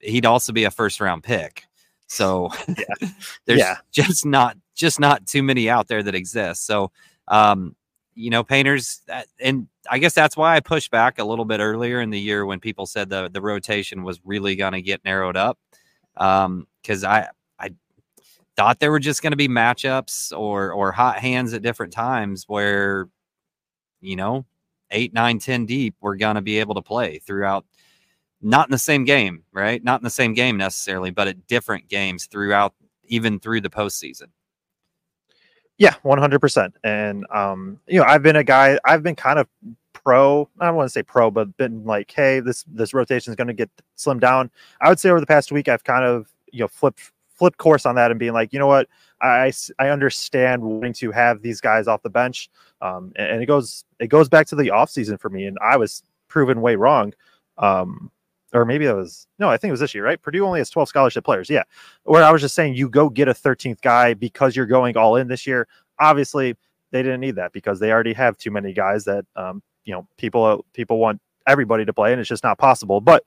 C: he'd also be a first round pick. So [LAUGHS] [LAUGHS] there's
B: Yeah.
C: just not just not too many out there that exist. So um, you know, painters, that- and I guess that's why I pushed back a little bit earlier in the year when people said the the rotation was really going to get narrowed up, Um, because I I thought there were just going to be matchups or or hot hands at different times where, you know, eight, nine, ten deep, we're going to be able to play throughout. Not in the same game, right? Not in the same game necessarily, but at different games throughout, even through the postseason.
B: Yeah, one hundred percent. And um, you know, I've been a guy. I've been kind of pro. I don't want to say pro, but been like, hey, this this rotation is going to get slimmed down. I would say over the past week, I've kind of you know flipped flipped course on that and being like, you know what, I I understand wanting to have these guys off the bench. Um, and, and it goes it goes back to the off season for me, and I was proven way wrong. Um, or maybe it was no, I think it was this year, right? Purdue only has 12 scholarship players. Yeah. Where I was just saying you go get a 13th guy because you're going all in this year. Obviously, they didn't need that because they already have too many guys that um, you know people people want everybody to play, and it's just not possible. But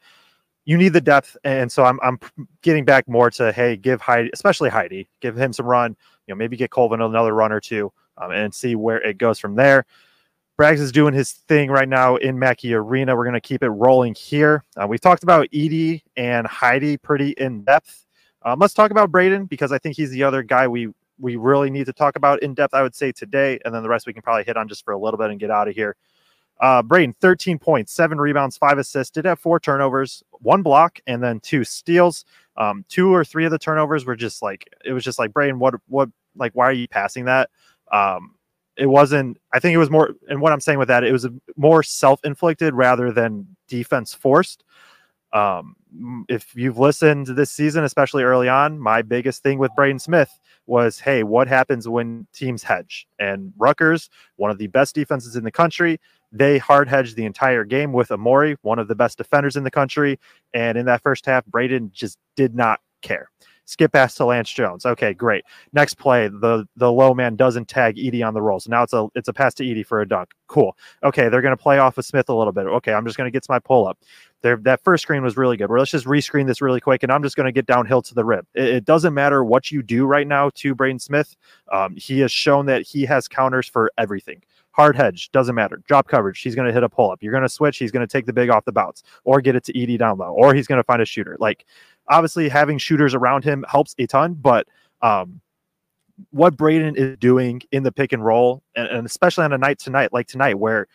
B: you need the depth, and so I'm I'm getting back more to hey, give Heide, especially Heide, give him some run. You know, maybe get Colvin another run or two, um, and see where it goes from there. Braggs is doing his thing right now in Mackey Arena. We're going to keep it rolling here. Uh, we've talked about Edey and Heide pretty in depth. Um, let's talk about Braden because I think he's the other guy we we really need to talk about in depth. I would say today, and then the rest we can probably hit on just for a little bit and get out of here. Uh, Braden, 13 points, seven rebounds, five assists, did have four turnovers, one block, and then two steals. Um, two or three of the turnovers were just like it was just like Braden, what what like why are you passing that? Um, it wasn't i think it was more and what i'm saying with that it was more self-inflicted rather than defense forced um, if you've listened this season especially early on my biggest thing with braden smith was hey what happens when teams hedge and Rutgers one of the best defenses in the country they hard hedged the entire game with Amori, one of the best defenders in the country. And in that first half, Braden just did not care. Skip pass to Lance Jones. Okay, great. Next play, the the low man doesn't tag Edey on the roll. So now it's a it's a pass to Edey for a dunk. Cool. Okay, they're gonna play off of Smith a little bit. Okay, I'm just gonna get to my pull up. There, that first screen was really good. Well, let's just rescreen this really quick, and I'm just going to get downhill to the rim. It, it, doesn't matter what you do right now to Braden Smith. Um, he has shown that he has counters for everything. Hard hedge doesn't matter. Drop coverage. He's going to hit a pull up. You're going to switch. He's going to take the big off the bounce, or get it to Edey down low, or he's going to find a shooter. Like obviously having shooters around him helps a ton, but um, what Braden is doing in the pick and roll, and, and, especially on a night tonight like tonight, where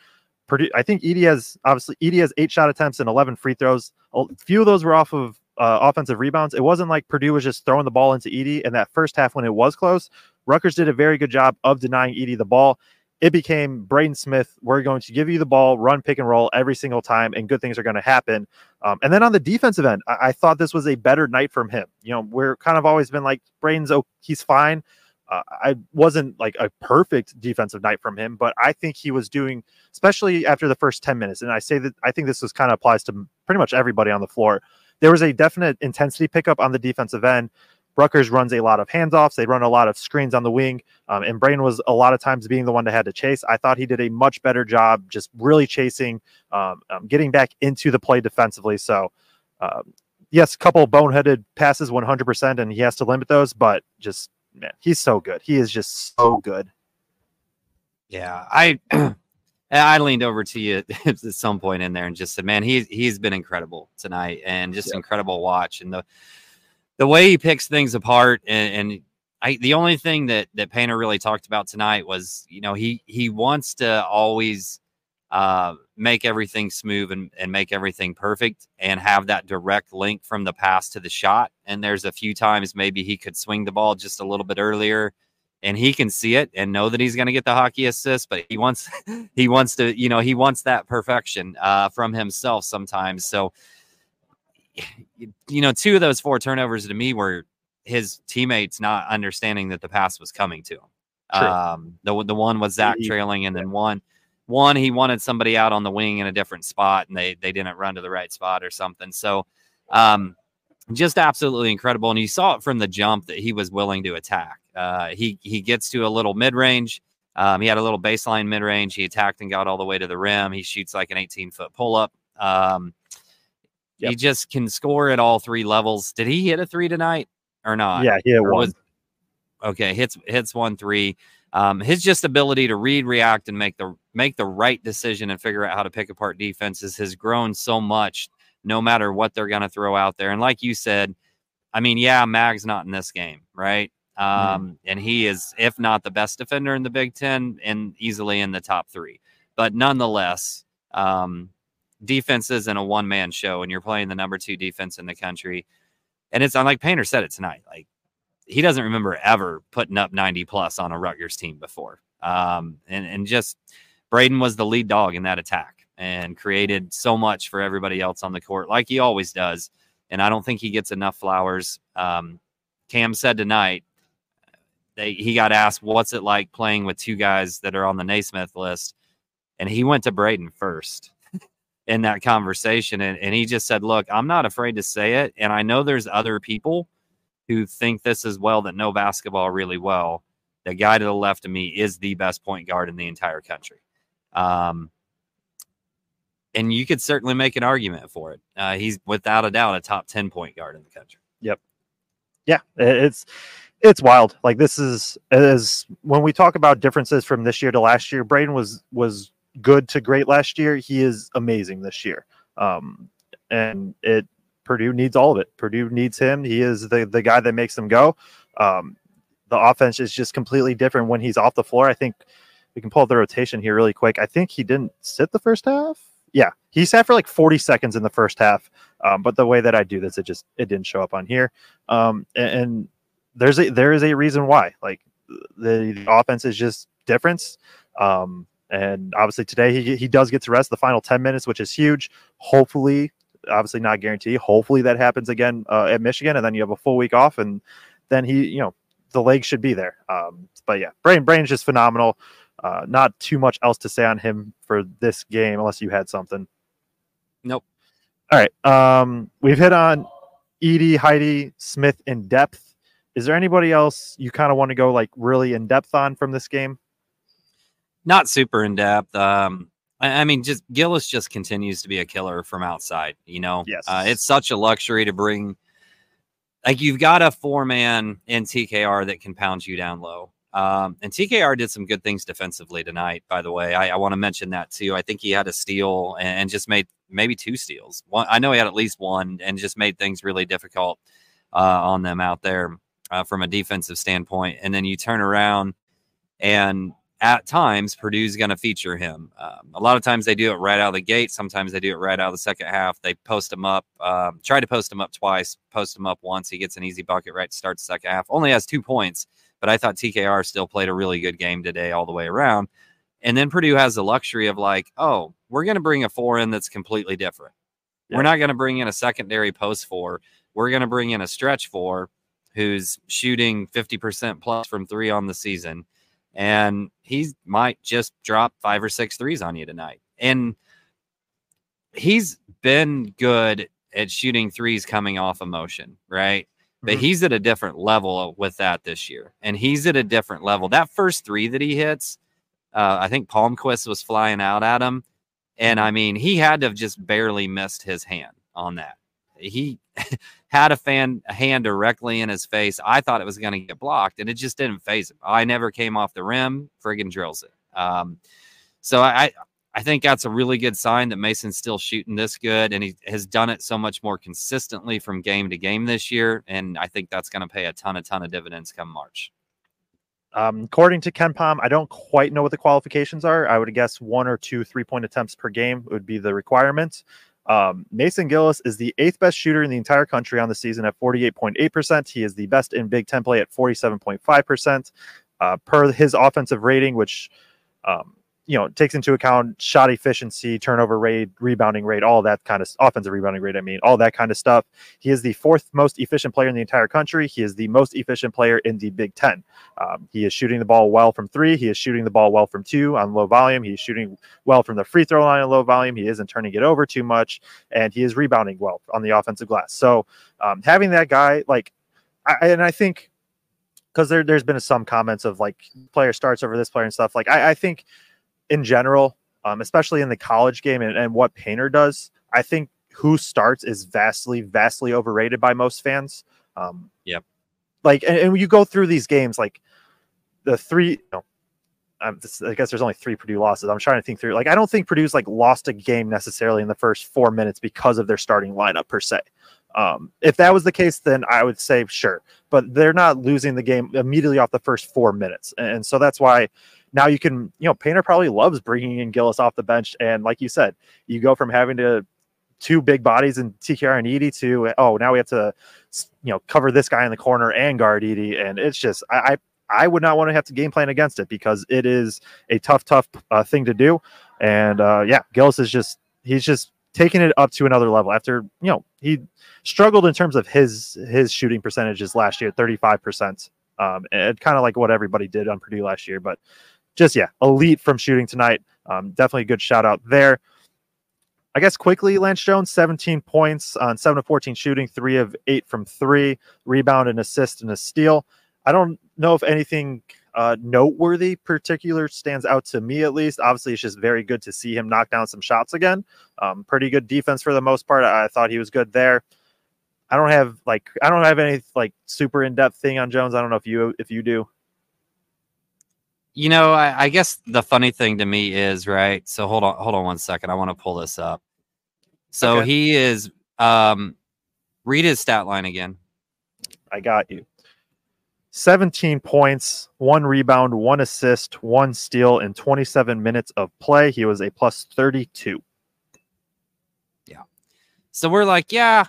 B: Purdue, I think Edey has obviously Edey has eight shot attempts and eleven free throws. A few of those were off of uh, offensive rebounds. It wasn't like Purdue was just throwing the ball into Edey. And that first half, when it was close, Rutgers did a very good job of denying Edey the ball it became Braden Smith. We're going to give you the ball, run pick and roll every single time, and good things are going to happen. Um, and then on the defensive end, I-, I, thought this was a better night from him. You know, we're kind of always been like Braden's oh, he's fine. Uh, I wasn't like a perfect defensive night from him, but I think he was doing, especially after the first 10 minutes. And I say that I think this was kind of applies to pretty much everybody on the floor. There was a definite intensity pickup on the defensive end. Rutgers runs a lot of handoffs. They run a lot of screens on the wing. Um, and Braden was a lot of times being the one that had to chase. I thought he did a much better job just really chasing, um, um, getting back into the play defensively. So, um, yes, a couple boneheaded passes 100%, and he has to limit those, but just, man, he's so good. He is just so good.
C: Yeah. I. [CLEARS THROAT] I leaned over to you [LAUGHS] at some point in there and just said, "Man, he's he's been incredible tonight, and just incredible watch." And the the way he picks things apart and, and I, the only thing that that Painter really talked about tonight was, you know, he he wants to always uh, make everything smooth and, and make everything perfect and have that direct link from the pass to the shot. And there's a few times maybe he could swing the ball just a little bit earlier and he can see it and know that he's going to get the hockey assist, but he wants [LAUGHS] he wants to, you know, he wants that perfection uh, from himself sometimes. So [SIGHS] you know, two of those four turnovers to me were his teammates not understanding that the pass was coming to him. True. Um, the the one was Zach trailing, and then one one he wanted somebody out on the wing in a different spot, and they they didn't run to the right spot or something. So, um, just absolutely incredible. And you saw it from the jump that he was willing to attack. Uh, he he gets to a little mid range. Um, he had a little baseline mid range. He attacked and got all the way to the rim. He shoots like an 18 foot pull up. Um, Yep. He just can score at all three levels. Did he hit a three tonight or not?
B: Yeah, he hit one. Was,
C: okay, hits hits one three. Um, his just ability to read, react, and make the make the right decision and figure out how to pick apart defenses has grown so much. No matter what they're going to throw out there, and like you said, I mean, yeah, Mag's not in this game, right? Mm-hmm. Um, mm. and he is, if not the best defender in the Big Ten, and easily in the top three. But nonetheless, um, defense isn't a one man show and you're playing the number two defense in the country. And it's like Painter said it tonight. Like he doesn't remember ever putting up 90 plus on a Rutgers team before. Um, and, and just Braden was the lead dog in that attack and created so much for everybody else on the court, like he always does. And I don't think he gets enough flowers. Um, Cam said tonight, they, he got asked, What's it like playing with two guys that are on the Naismith list? And he went to Braden first in that conversation. And, and he just said, Look, I'm not afraid to say it. And I know there's other people who think this as well that know basketball really well. The guy to the left of me is the best point guard in the entire country. Um, and you could certainly make an argument for it. Uh, he's without a doubt a top 10 point guard in the country.
B: Yep. Yeah, it's it's wild. Like this is as when we talk about differences from this year to last year, Braden was was good to great last year. He is amazing this year. Um, and it Purdue needs all of it. Purdue needs him. He is the the guy that makes them go. Um, the offense is just completely different when he's off the floor. I think we can pull up the rotation here really quick. I think he didn't sit the first half. Yeah, he sat for like 40 seconds in the first half. Um, but the way that I do this, it just it didn't show up on here. Um, and, and there's a there is a reason why. Like the, the offense is just different. Um, and obviously today he, he does get to rest the final 10 minutes, which is huge. Hopefully, obviously not guarantee. Hopefully that happens again uh, at Michigan, and then you have a full week off, and then he, you know, the legs should be there. Um, but yeah, Braden Braden's just phenomenal. Uh, not too much else to say on him for this game, unless you had something.
C: Nope.
B: All right. Um, we've hit on Edey, Heide, Smith in depth. Is there anybody else you kind of want to go like really in depth on from this game?
C: Not super in depth. Um, I, I mean, just Gillis just continues to be a killer from outside. You know,
B: Yes.
C: uh, it's such a luxury to bring. Like you've got a four man in TKR that can pound you down low. Um, and TKR did some good things defensively tonight. By the way, I, I want to mention that too. I think he had a steal and, and just made maybe two steals. One, I know he had at least one, and just made things really difficult uh, on them out there uh, from a defensive standpoint. And then you turn around and at times Purdue's going to feature him. Um, a lot of times they do it right out of the gate. Sometimes they do it right out of the second half. They post him up, um, try to post him up twice, post him up once. He gets an easy bucket right to start the second half. Only has two points, but I thought TKR still played a really good game today all the way around. And then Purdue has the luxury of like, oh, we're going to bring a four in that's completely different.
B: Yeah.
C: We're not going to bring in a secondary post four. We're going to bring in a stretch four who's shooting 50% plus from three on the season and he might just drop five or six threes on you tonight. And he's been good at shooting threes coming off emotion, right? But
B: Mhm.
C: he's at a different level with that this year. And he's at a different level. That first three that he hits, uh, I think Palmquist was flying out at him. And I mean, he had to have just barely missed his hand on that. He [LAUGHS] had a fan a hand directly in his face. I thought it was going to get blocked, and it just didn't phase him. I never came off the rim. Friggin' drills it. Um, so I I think that's a really good sign that Mason's still shooting this good, and he has done it so much more consistently from game to game this year. And I think that's going to pay a ton, a ton of dividends come March.
B: Um, according to KenPom, I don't quite know what the qualifications are. I would guess one or two three point attempts per game would be the requirement. Um, Mason Gillis is the eighth best shooter in the entire country on the season at 48.8%. He is the best in Big Ten play at 47.5%. Uh, per his offensive rating, which um, you know takes into account shot efficiency, turnover rate, rebounding rate, all that kind of offensive rebounding rate. I mean, all that kind of stuff. He is the fourth most efficient player in the entire country. He is the most efficient player in the Big Ten. Um, he is shooting the ball well from three. He is shooting the ball well from two on low volume. He's shooting well from the free throw line on low volume. He isn't turning it over too much, and he is rebounding well on the offensive glass. So um, having that guy, like, I, and I think because there, there's been some comments of like player starts over this player and stuff. Like, I, I think in general, um, especially in the college game and, and what Painter does, I think who starts is vastly, vastly overrated by most fans. Um,
C: Yep.
B: Like, and, and you go through these games, like the three, you know, um, this, I guess there's only three Purdue losses. I'm trying to think through. Like, I don't think Purdue's like lost a game necessarily in the first four minutes because of their starting lineup per se. Um, if that was the case, then I would say sure, but they're not losing the game immediately off the first four minutes, and so that's why now you can, you know, Painter probably loves bringing in Gillis off the bench, and like you said, you go from having to two big bodies in TKR and Edey to oh now we have to, you know, cover this guy in the corner and guard Edey, and it's just I. I I would not want to have to game plan against it because it is a tough, tough uh, thing to do. And uh, yeah, Gillis is just he's just taking it up to another level after you know he struggled in terms of his his shooting percentages last year 35% um and kind of like what everybody did on purdue last year but just yeah elite from shooting tonight um definitely a good shout out there I guess quickly, Lance Jones, 17 points on 7 of 14 shooting, 3 of 8 from 3, rebound and assist and a steal. I don't know if anything uh, noteworthy particular stands out to me at least. Obviously, it's just very good to see him knock down some shots again. Um, pretty good defense for the most part. I, I thought he was good there. I don't have like I don't have any like super in depth thing on Jones. I don't know if you if you do.
C: You know, I, I, guess the funny thing to me is right. So hold on, hold on one second. I want to pull this up. So okay. he is. Um, read his stat line again.
B: I got you. 17 points, one rebound, one assist, one steal in 27 minutes of play. He was a plus 32.
C: Yeah. So we're like, yeah,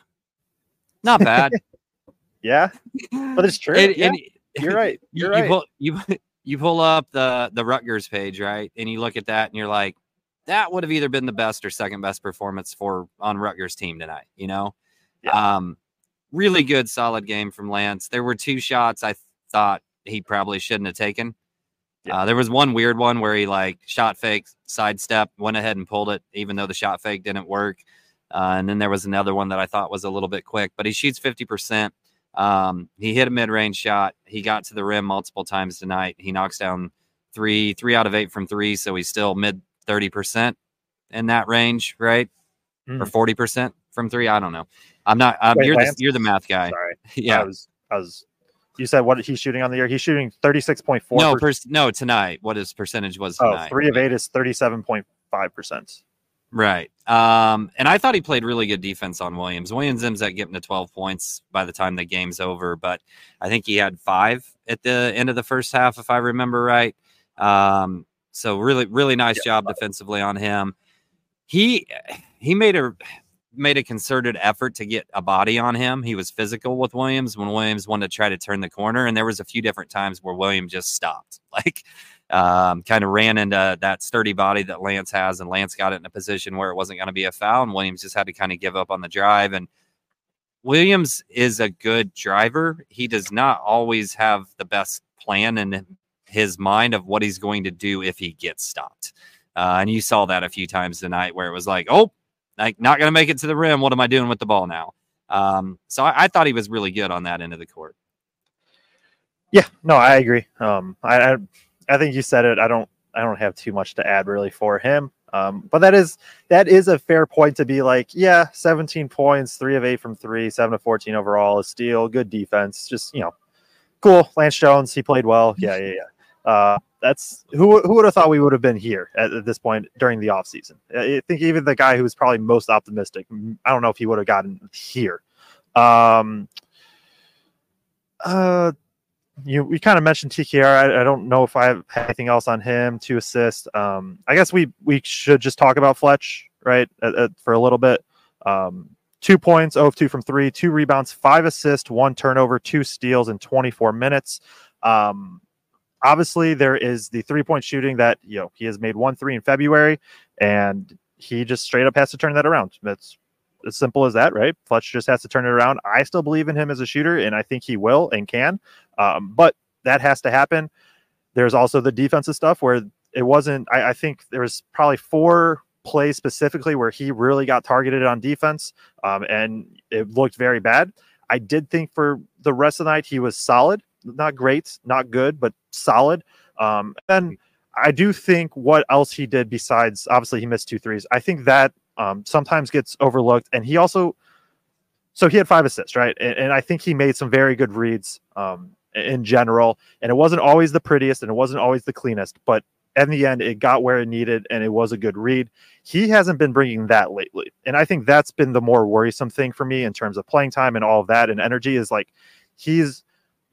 C: not bad. [LAUGHS]
B: yeah. But it's true. Yeah. you're right. [LAUGHS] You're
C: you,
B: right.
C: You you pull up the the Rutgers page, right? And you look at that and you're like, that would have either been the best or second best performance for on Rutgers team tonight, you know? Yeah. Um really good solid game from Lance. There were two shots I thought he probably shouldn't have taken. Yeah. Uh, there was one weird one where he like shot fake, sidestep, went ahead and pulled it, even though the shot fake didn't work. Uh, and then there was another one that I thought was a little bit quick, but he shoots 50%. Um, he hit a mid range shot. He got to the rim multiple times tonight. He knocks down three, three out of eight from three. So he's still mid 30% in that range, right? Mm. Or 40% from three. I don't know. I'm not, um, Wait, you're, the, you're the math guy.
B: Sorry. [LAUGHS] yeah. I was, I was, you said what he's shooting on the year? He's shooting 36.4.
C: No, per, no, tonight. What his percentage was oh, tonight.
B: Oh, three of eight is 37.5%.
C: Right. Um, and I thought he played really good defense on Williams. Williams ends up getting to 12 points by the time the game's over, but I think he had five at the end of the first half, if I remember right. Um, so really, really nice yeah. job defensively on him. He he made a made a concerted effort to get a body on him. He was physical with Williams when Williams wanted to try to turn the corner, and there was a few different times where Williams just stopped. [LAUGHS] Like um, kind of ran into that sturdy body that Lance has, and Lance got it in a position where it wasn't going to be a foul, and Williams just had to kind of give up on the drive. And Williams is a good driver. He does not always have the best plan in his mind of what he's going to do if he gets stopped. Uh, and you saw that a few times tonight where it was like, oh, like not going to make it to the rim. What am I doing with the ball now? Um, so I, I, thought he was really good on that end of the court.
B: Yeah, no, I agree. Um, I, I I think you said it. I don't I don't have too much to add really for him. Um, but that is that is a fair point to be like, yeah, 17 points, three of eight from three, seven of 14 overall, a steal, good defense. Just you know, cool. Lance Jones, he played well. [LAUGHS] Yeah, yeah, yeah. Uh, that's who who would have thought we would have been here at, at this point during the offseason. I think even the guy who was probably most optimistic, I don't know if he would have gotten here. Um, uh, you we kind of mentioned TKR. I, I, don't know if I have anything else on him to assist. Um, I guess we we should just talk about Fletch right at, at, for a little bit. Um, two points, 0 of 2 from three, two rebounds, five assists, one turnover, two steals in 24 minutes. Um, obviously, there is the three point shooting that you know he has made one three in February, and he just straight up has to turn that around. That's as simple as that, right? Fletch just has to turn it around. I still believe in him as a shooter, and I think he will and can. Um, but that has to happen. There's also the defensive stuff where it wasn't. I, I think there was probably four plays specifically where he really got targeted on defense, um, and it looked very bad. I did think for the rest of the night he was solid, not great, not good, but solid. Um, and I do think what else he did besides obviously he missed two threes. I think that um, sometimes gets overlooked. And he also, so he had five assists, right? And, and I think he made some very good reads um, in general. And it wasn't always the prettiest and it wasn't always the cleanest, but in the end, it got where it needed and it was a good read. He hasn't been bringing that lately. And I think that's been the more worrisome thing for me in terms of playing time and all of that and energy is like he's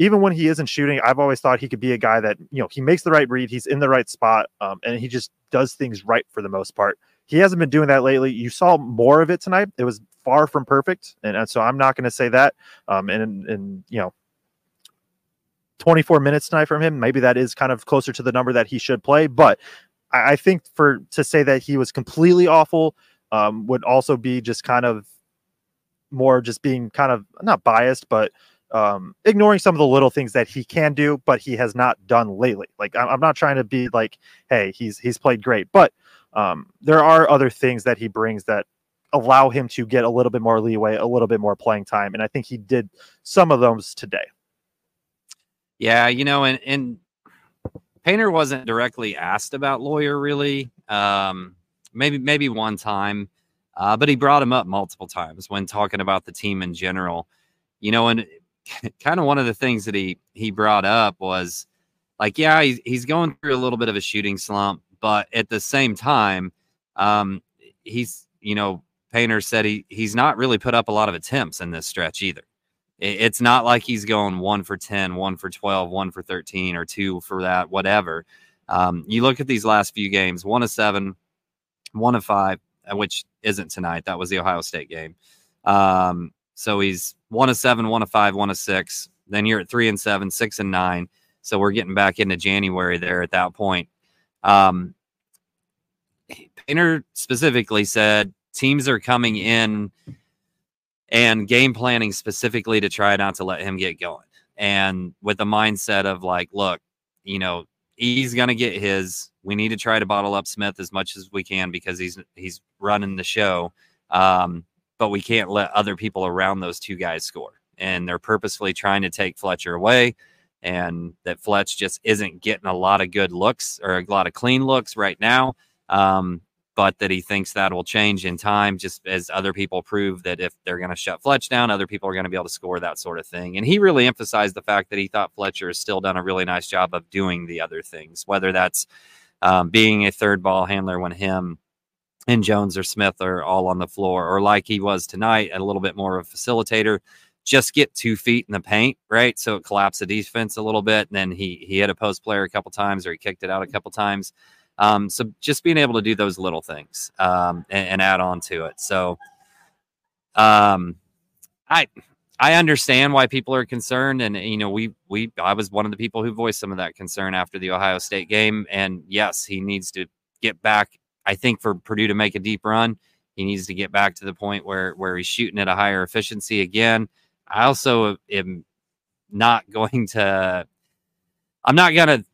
B: even when he isn't shooting, I've always thought he could be a guy that, you know, he makes the right read, he's in the right spot, um, and he just does things right for the most part. He hasn't been doing that lately. You saw more of it tonight. It was far from perfect, and, and so I'm not going to say that. Um, and and you know, 24 minutes tonight from him, maybe that is kind of closer to the number that he should play. But I, I think for to say that he was completely awful um, would also be just kind of more just being kind of not biased, but um, ignoring some of the little things that he can do, but he has not done lately. Like I'm not trying to be like, hey, he's he's played great, but um, there are other things that he brings that allow him to get a little bit more leeway, a little bit more playing time. And I think he did some of those today.
C: Yeah, you know, and and Painter wasn't directly asked about Loyer really. Um, maybe maybe one time, uh, but he brought him up multiple times when talking about the team in general. You know, and [LAUGHS] kind of one of the things that he he brought up was like, yeah, he's he's going through a little bit of a shooting slump, but at the same time, um, he's you know, Painter said he he's not really put up a lot of attempts in this stretch either. It's not like he's going one for 10, one for 12, one for 13, or two for that, whatever. Um, you look at these last few games one of seven, one of five, uh, which isn't tonight. That was the Ohio State game. Um, so he's one of seven, one of five, one of six. Then you're at three and seven, six and nine. So we're getting back into January there at that point. Um, Painter specifically said teams are coming in and game planning specifically to try not to let him get going. And with the mindset of like, look, you know, he's gonna get his. We need to try to bottle up Smith as much as we can because he's he's running the show. Um, but we can't let other people around those two guys score. And they're purposefully trying to take Fletcher away. And that Fletch just isn't getting a lot of good looks or a lot of clean looks right now. Um, but that he thinks that will change in time, just as other people prove that if they're going to shut Fletch down, other people are going to be able to score that sort of thing. And he really emphasized the fact that he thought Fletcher has still done a really nice job of doing the other things, whether that's um, being a third ball handler when him and Jones or Smith are all on the floor, or like he was tonight, a little bit more of a facilitator. Just get two feet in the paint, right? So it collapsed the defense a little bit. And then he he hit a post player a couple times, or he kicked it out a couple times. Um, so just being able to do those little things um, and, and, add on to it. So um, I I understand why people are concerned, and you know we we I was one of the people who voiced some of that concern after the Ohio State game. And yes, he needs to get back. I think for Purdue to make a deep run, he needs to get back to the point where where he's shooting at a higher efficiency again. I also am not going to. I'm not going to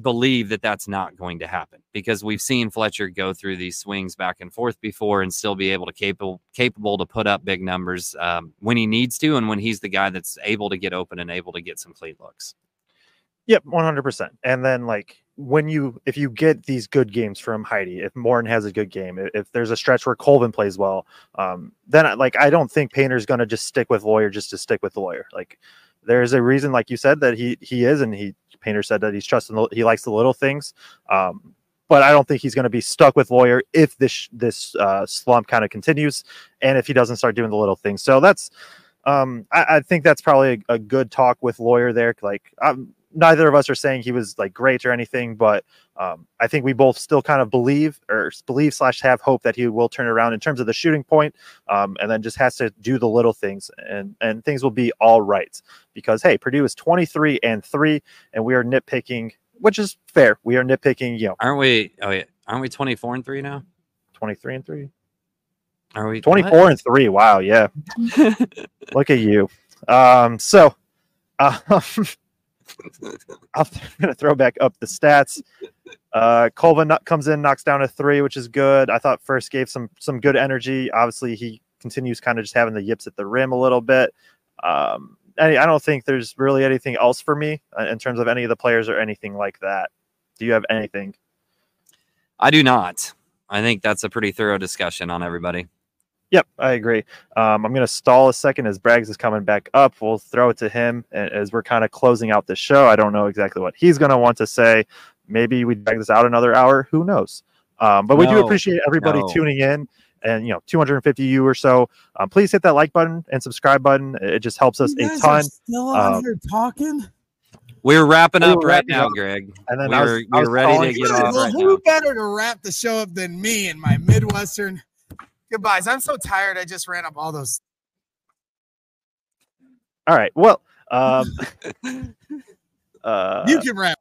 C: believe that that's not going to happen because we've seen Fletcher go through these swings back and forth before and still be able to capable capable to put up big numbers um, when he needs to and when he's the guy that's able to get open and able to get some clean looks.
B: Yep, one hundred percent. And then like when you if you get these good games from Heide, if Morton has a good game, if there's a stretch where Colvin plays well, um, then like I don't think Painter's going to just stick with Loyer just to stick with the Loyer. Like there's a reason, like you said, that he he is, and he Painter said that he's trusting. The, he likes the little things, um, but I don't think he's going to be stuck with Loyer if this this uh, slump kind of continues, and if he doesn't start doing the little things. So that's, um, I, I think that's probably a, a, good talk with Loyer there. Like, um, neither of us are saying he was like great or anything, but um, I think we both still kind of believe or believe slash have hope that he will turn around in terms of the shooting point, um, and then just has to do the little things, and and things will be all right. Because hey, Purdue is twenty three and three, and we are nitpicking, which is fair. We are nitpicking, you know,
C: aren't we? Oh yeah, aren't we twenty four and three now?
B: Twenty three and three.
C: Are we
B: 24 what? and 3? Wow, yeah. [LAUGHS] Look at you. Um, so uh, [LAUGHS] I'm going to throw back up the stats. Uh, Colvin comes in, knocks down a three, which is good. I thought first gave some some good energy. Obviously, he continues kind of just having the yips at the rim a little bit. Um, I don't think there's really anything else for me uh, in terms of any of the players or anything like that. Do you have anything?
C: I do not. I think that's a pretty thorough discussion on everybody.
B: Yep, I agree. Um, I'm going to stall a second as Braggs is coming back up. We'll throw it to him as we're kind of closing out the show. I don't know exactly what he's going to want to say. Maybe we drag this out another hour. Who knows? Um, but no, we do appreciate everybody no. tuning in and you know 250 you or so um, please hit that like button and subscribe button it just helps us a ton
A: still on um, here talking
C: we're wrapping up right now, up. Greg. And then we're, we're ready to get off. Well, right
A: who
C: now.
A: better to wrap the show up than me and my Midwestern goodbyes. I'm so tired. I just ran up all those.
B: All right. Well, um, [LAUGHS] uh,
A: you can wrap.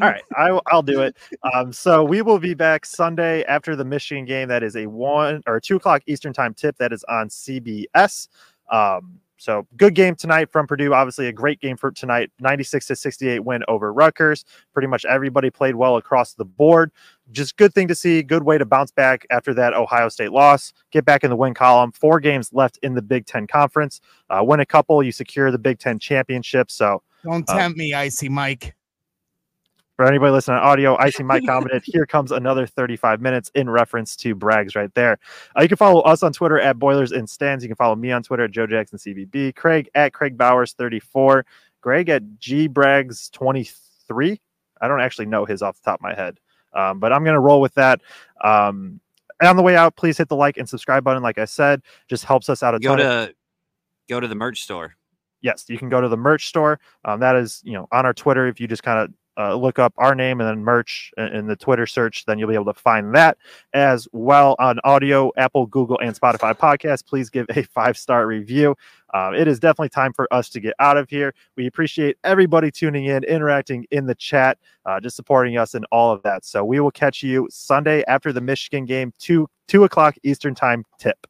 B: All right, I, I'll do it. Um, so we will be back Sunday after the Michigan game. That is a one or two o'clock Eastern time tip. That is on CBS. Um, so good game tonight from Purdue. Obviously, a great game for tonight. 96 to 68 win over Rutgers. Pretty much everybody played well across the board. Just good thing to see. Good way to bounce back after that Ohio State loss. Get back in the win column. Four games left in the Big Ten Conference. Uh, win a couple, you secure the Big Ten championship. So
A: don't
B: uh,
A: tempt me, Icy Mike.
B: For anybody listening on audio, I see Mike [LAUGHS] commented, here comes another 35 minutes in reference to Braggs right there. Uh, you can follow us on Twitter at Boilers and Stands. You can follow me on Twitter at Joe Jackson CBB, Kraig at Kraig Bowers 34, Greg at G Braggs 23. I don't actually know his off the top of my head, um, but I'm going to roll with that. Um, and on the way out, please hit the like and subscribe button. Like I said, just helps us out a
C: Go
B: ton.
C: to go to the merch store.
B: yes, you can go to the merch store. Um, that is, you know, on our Twitter. If you just kind of uh, look up our name and then merch in, the Twitter search, then you'll be able to find that as well on audio, Apple, Google, and Spotify podcasts. Please give a five star review. Uh, it is definitely time for us to get out of here. We appreciate everybody tuning in, interacting in the chat, uh, just supporting us and all of that. So we will catch you Sunday after the Michigan game, two two o'clock Eastern time tip.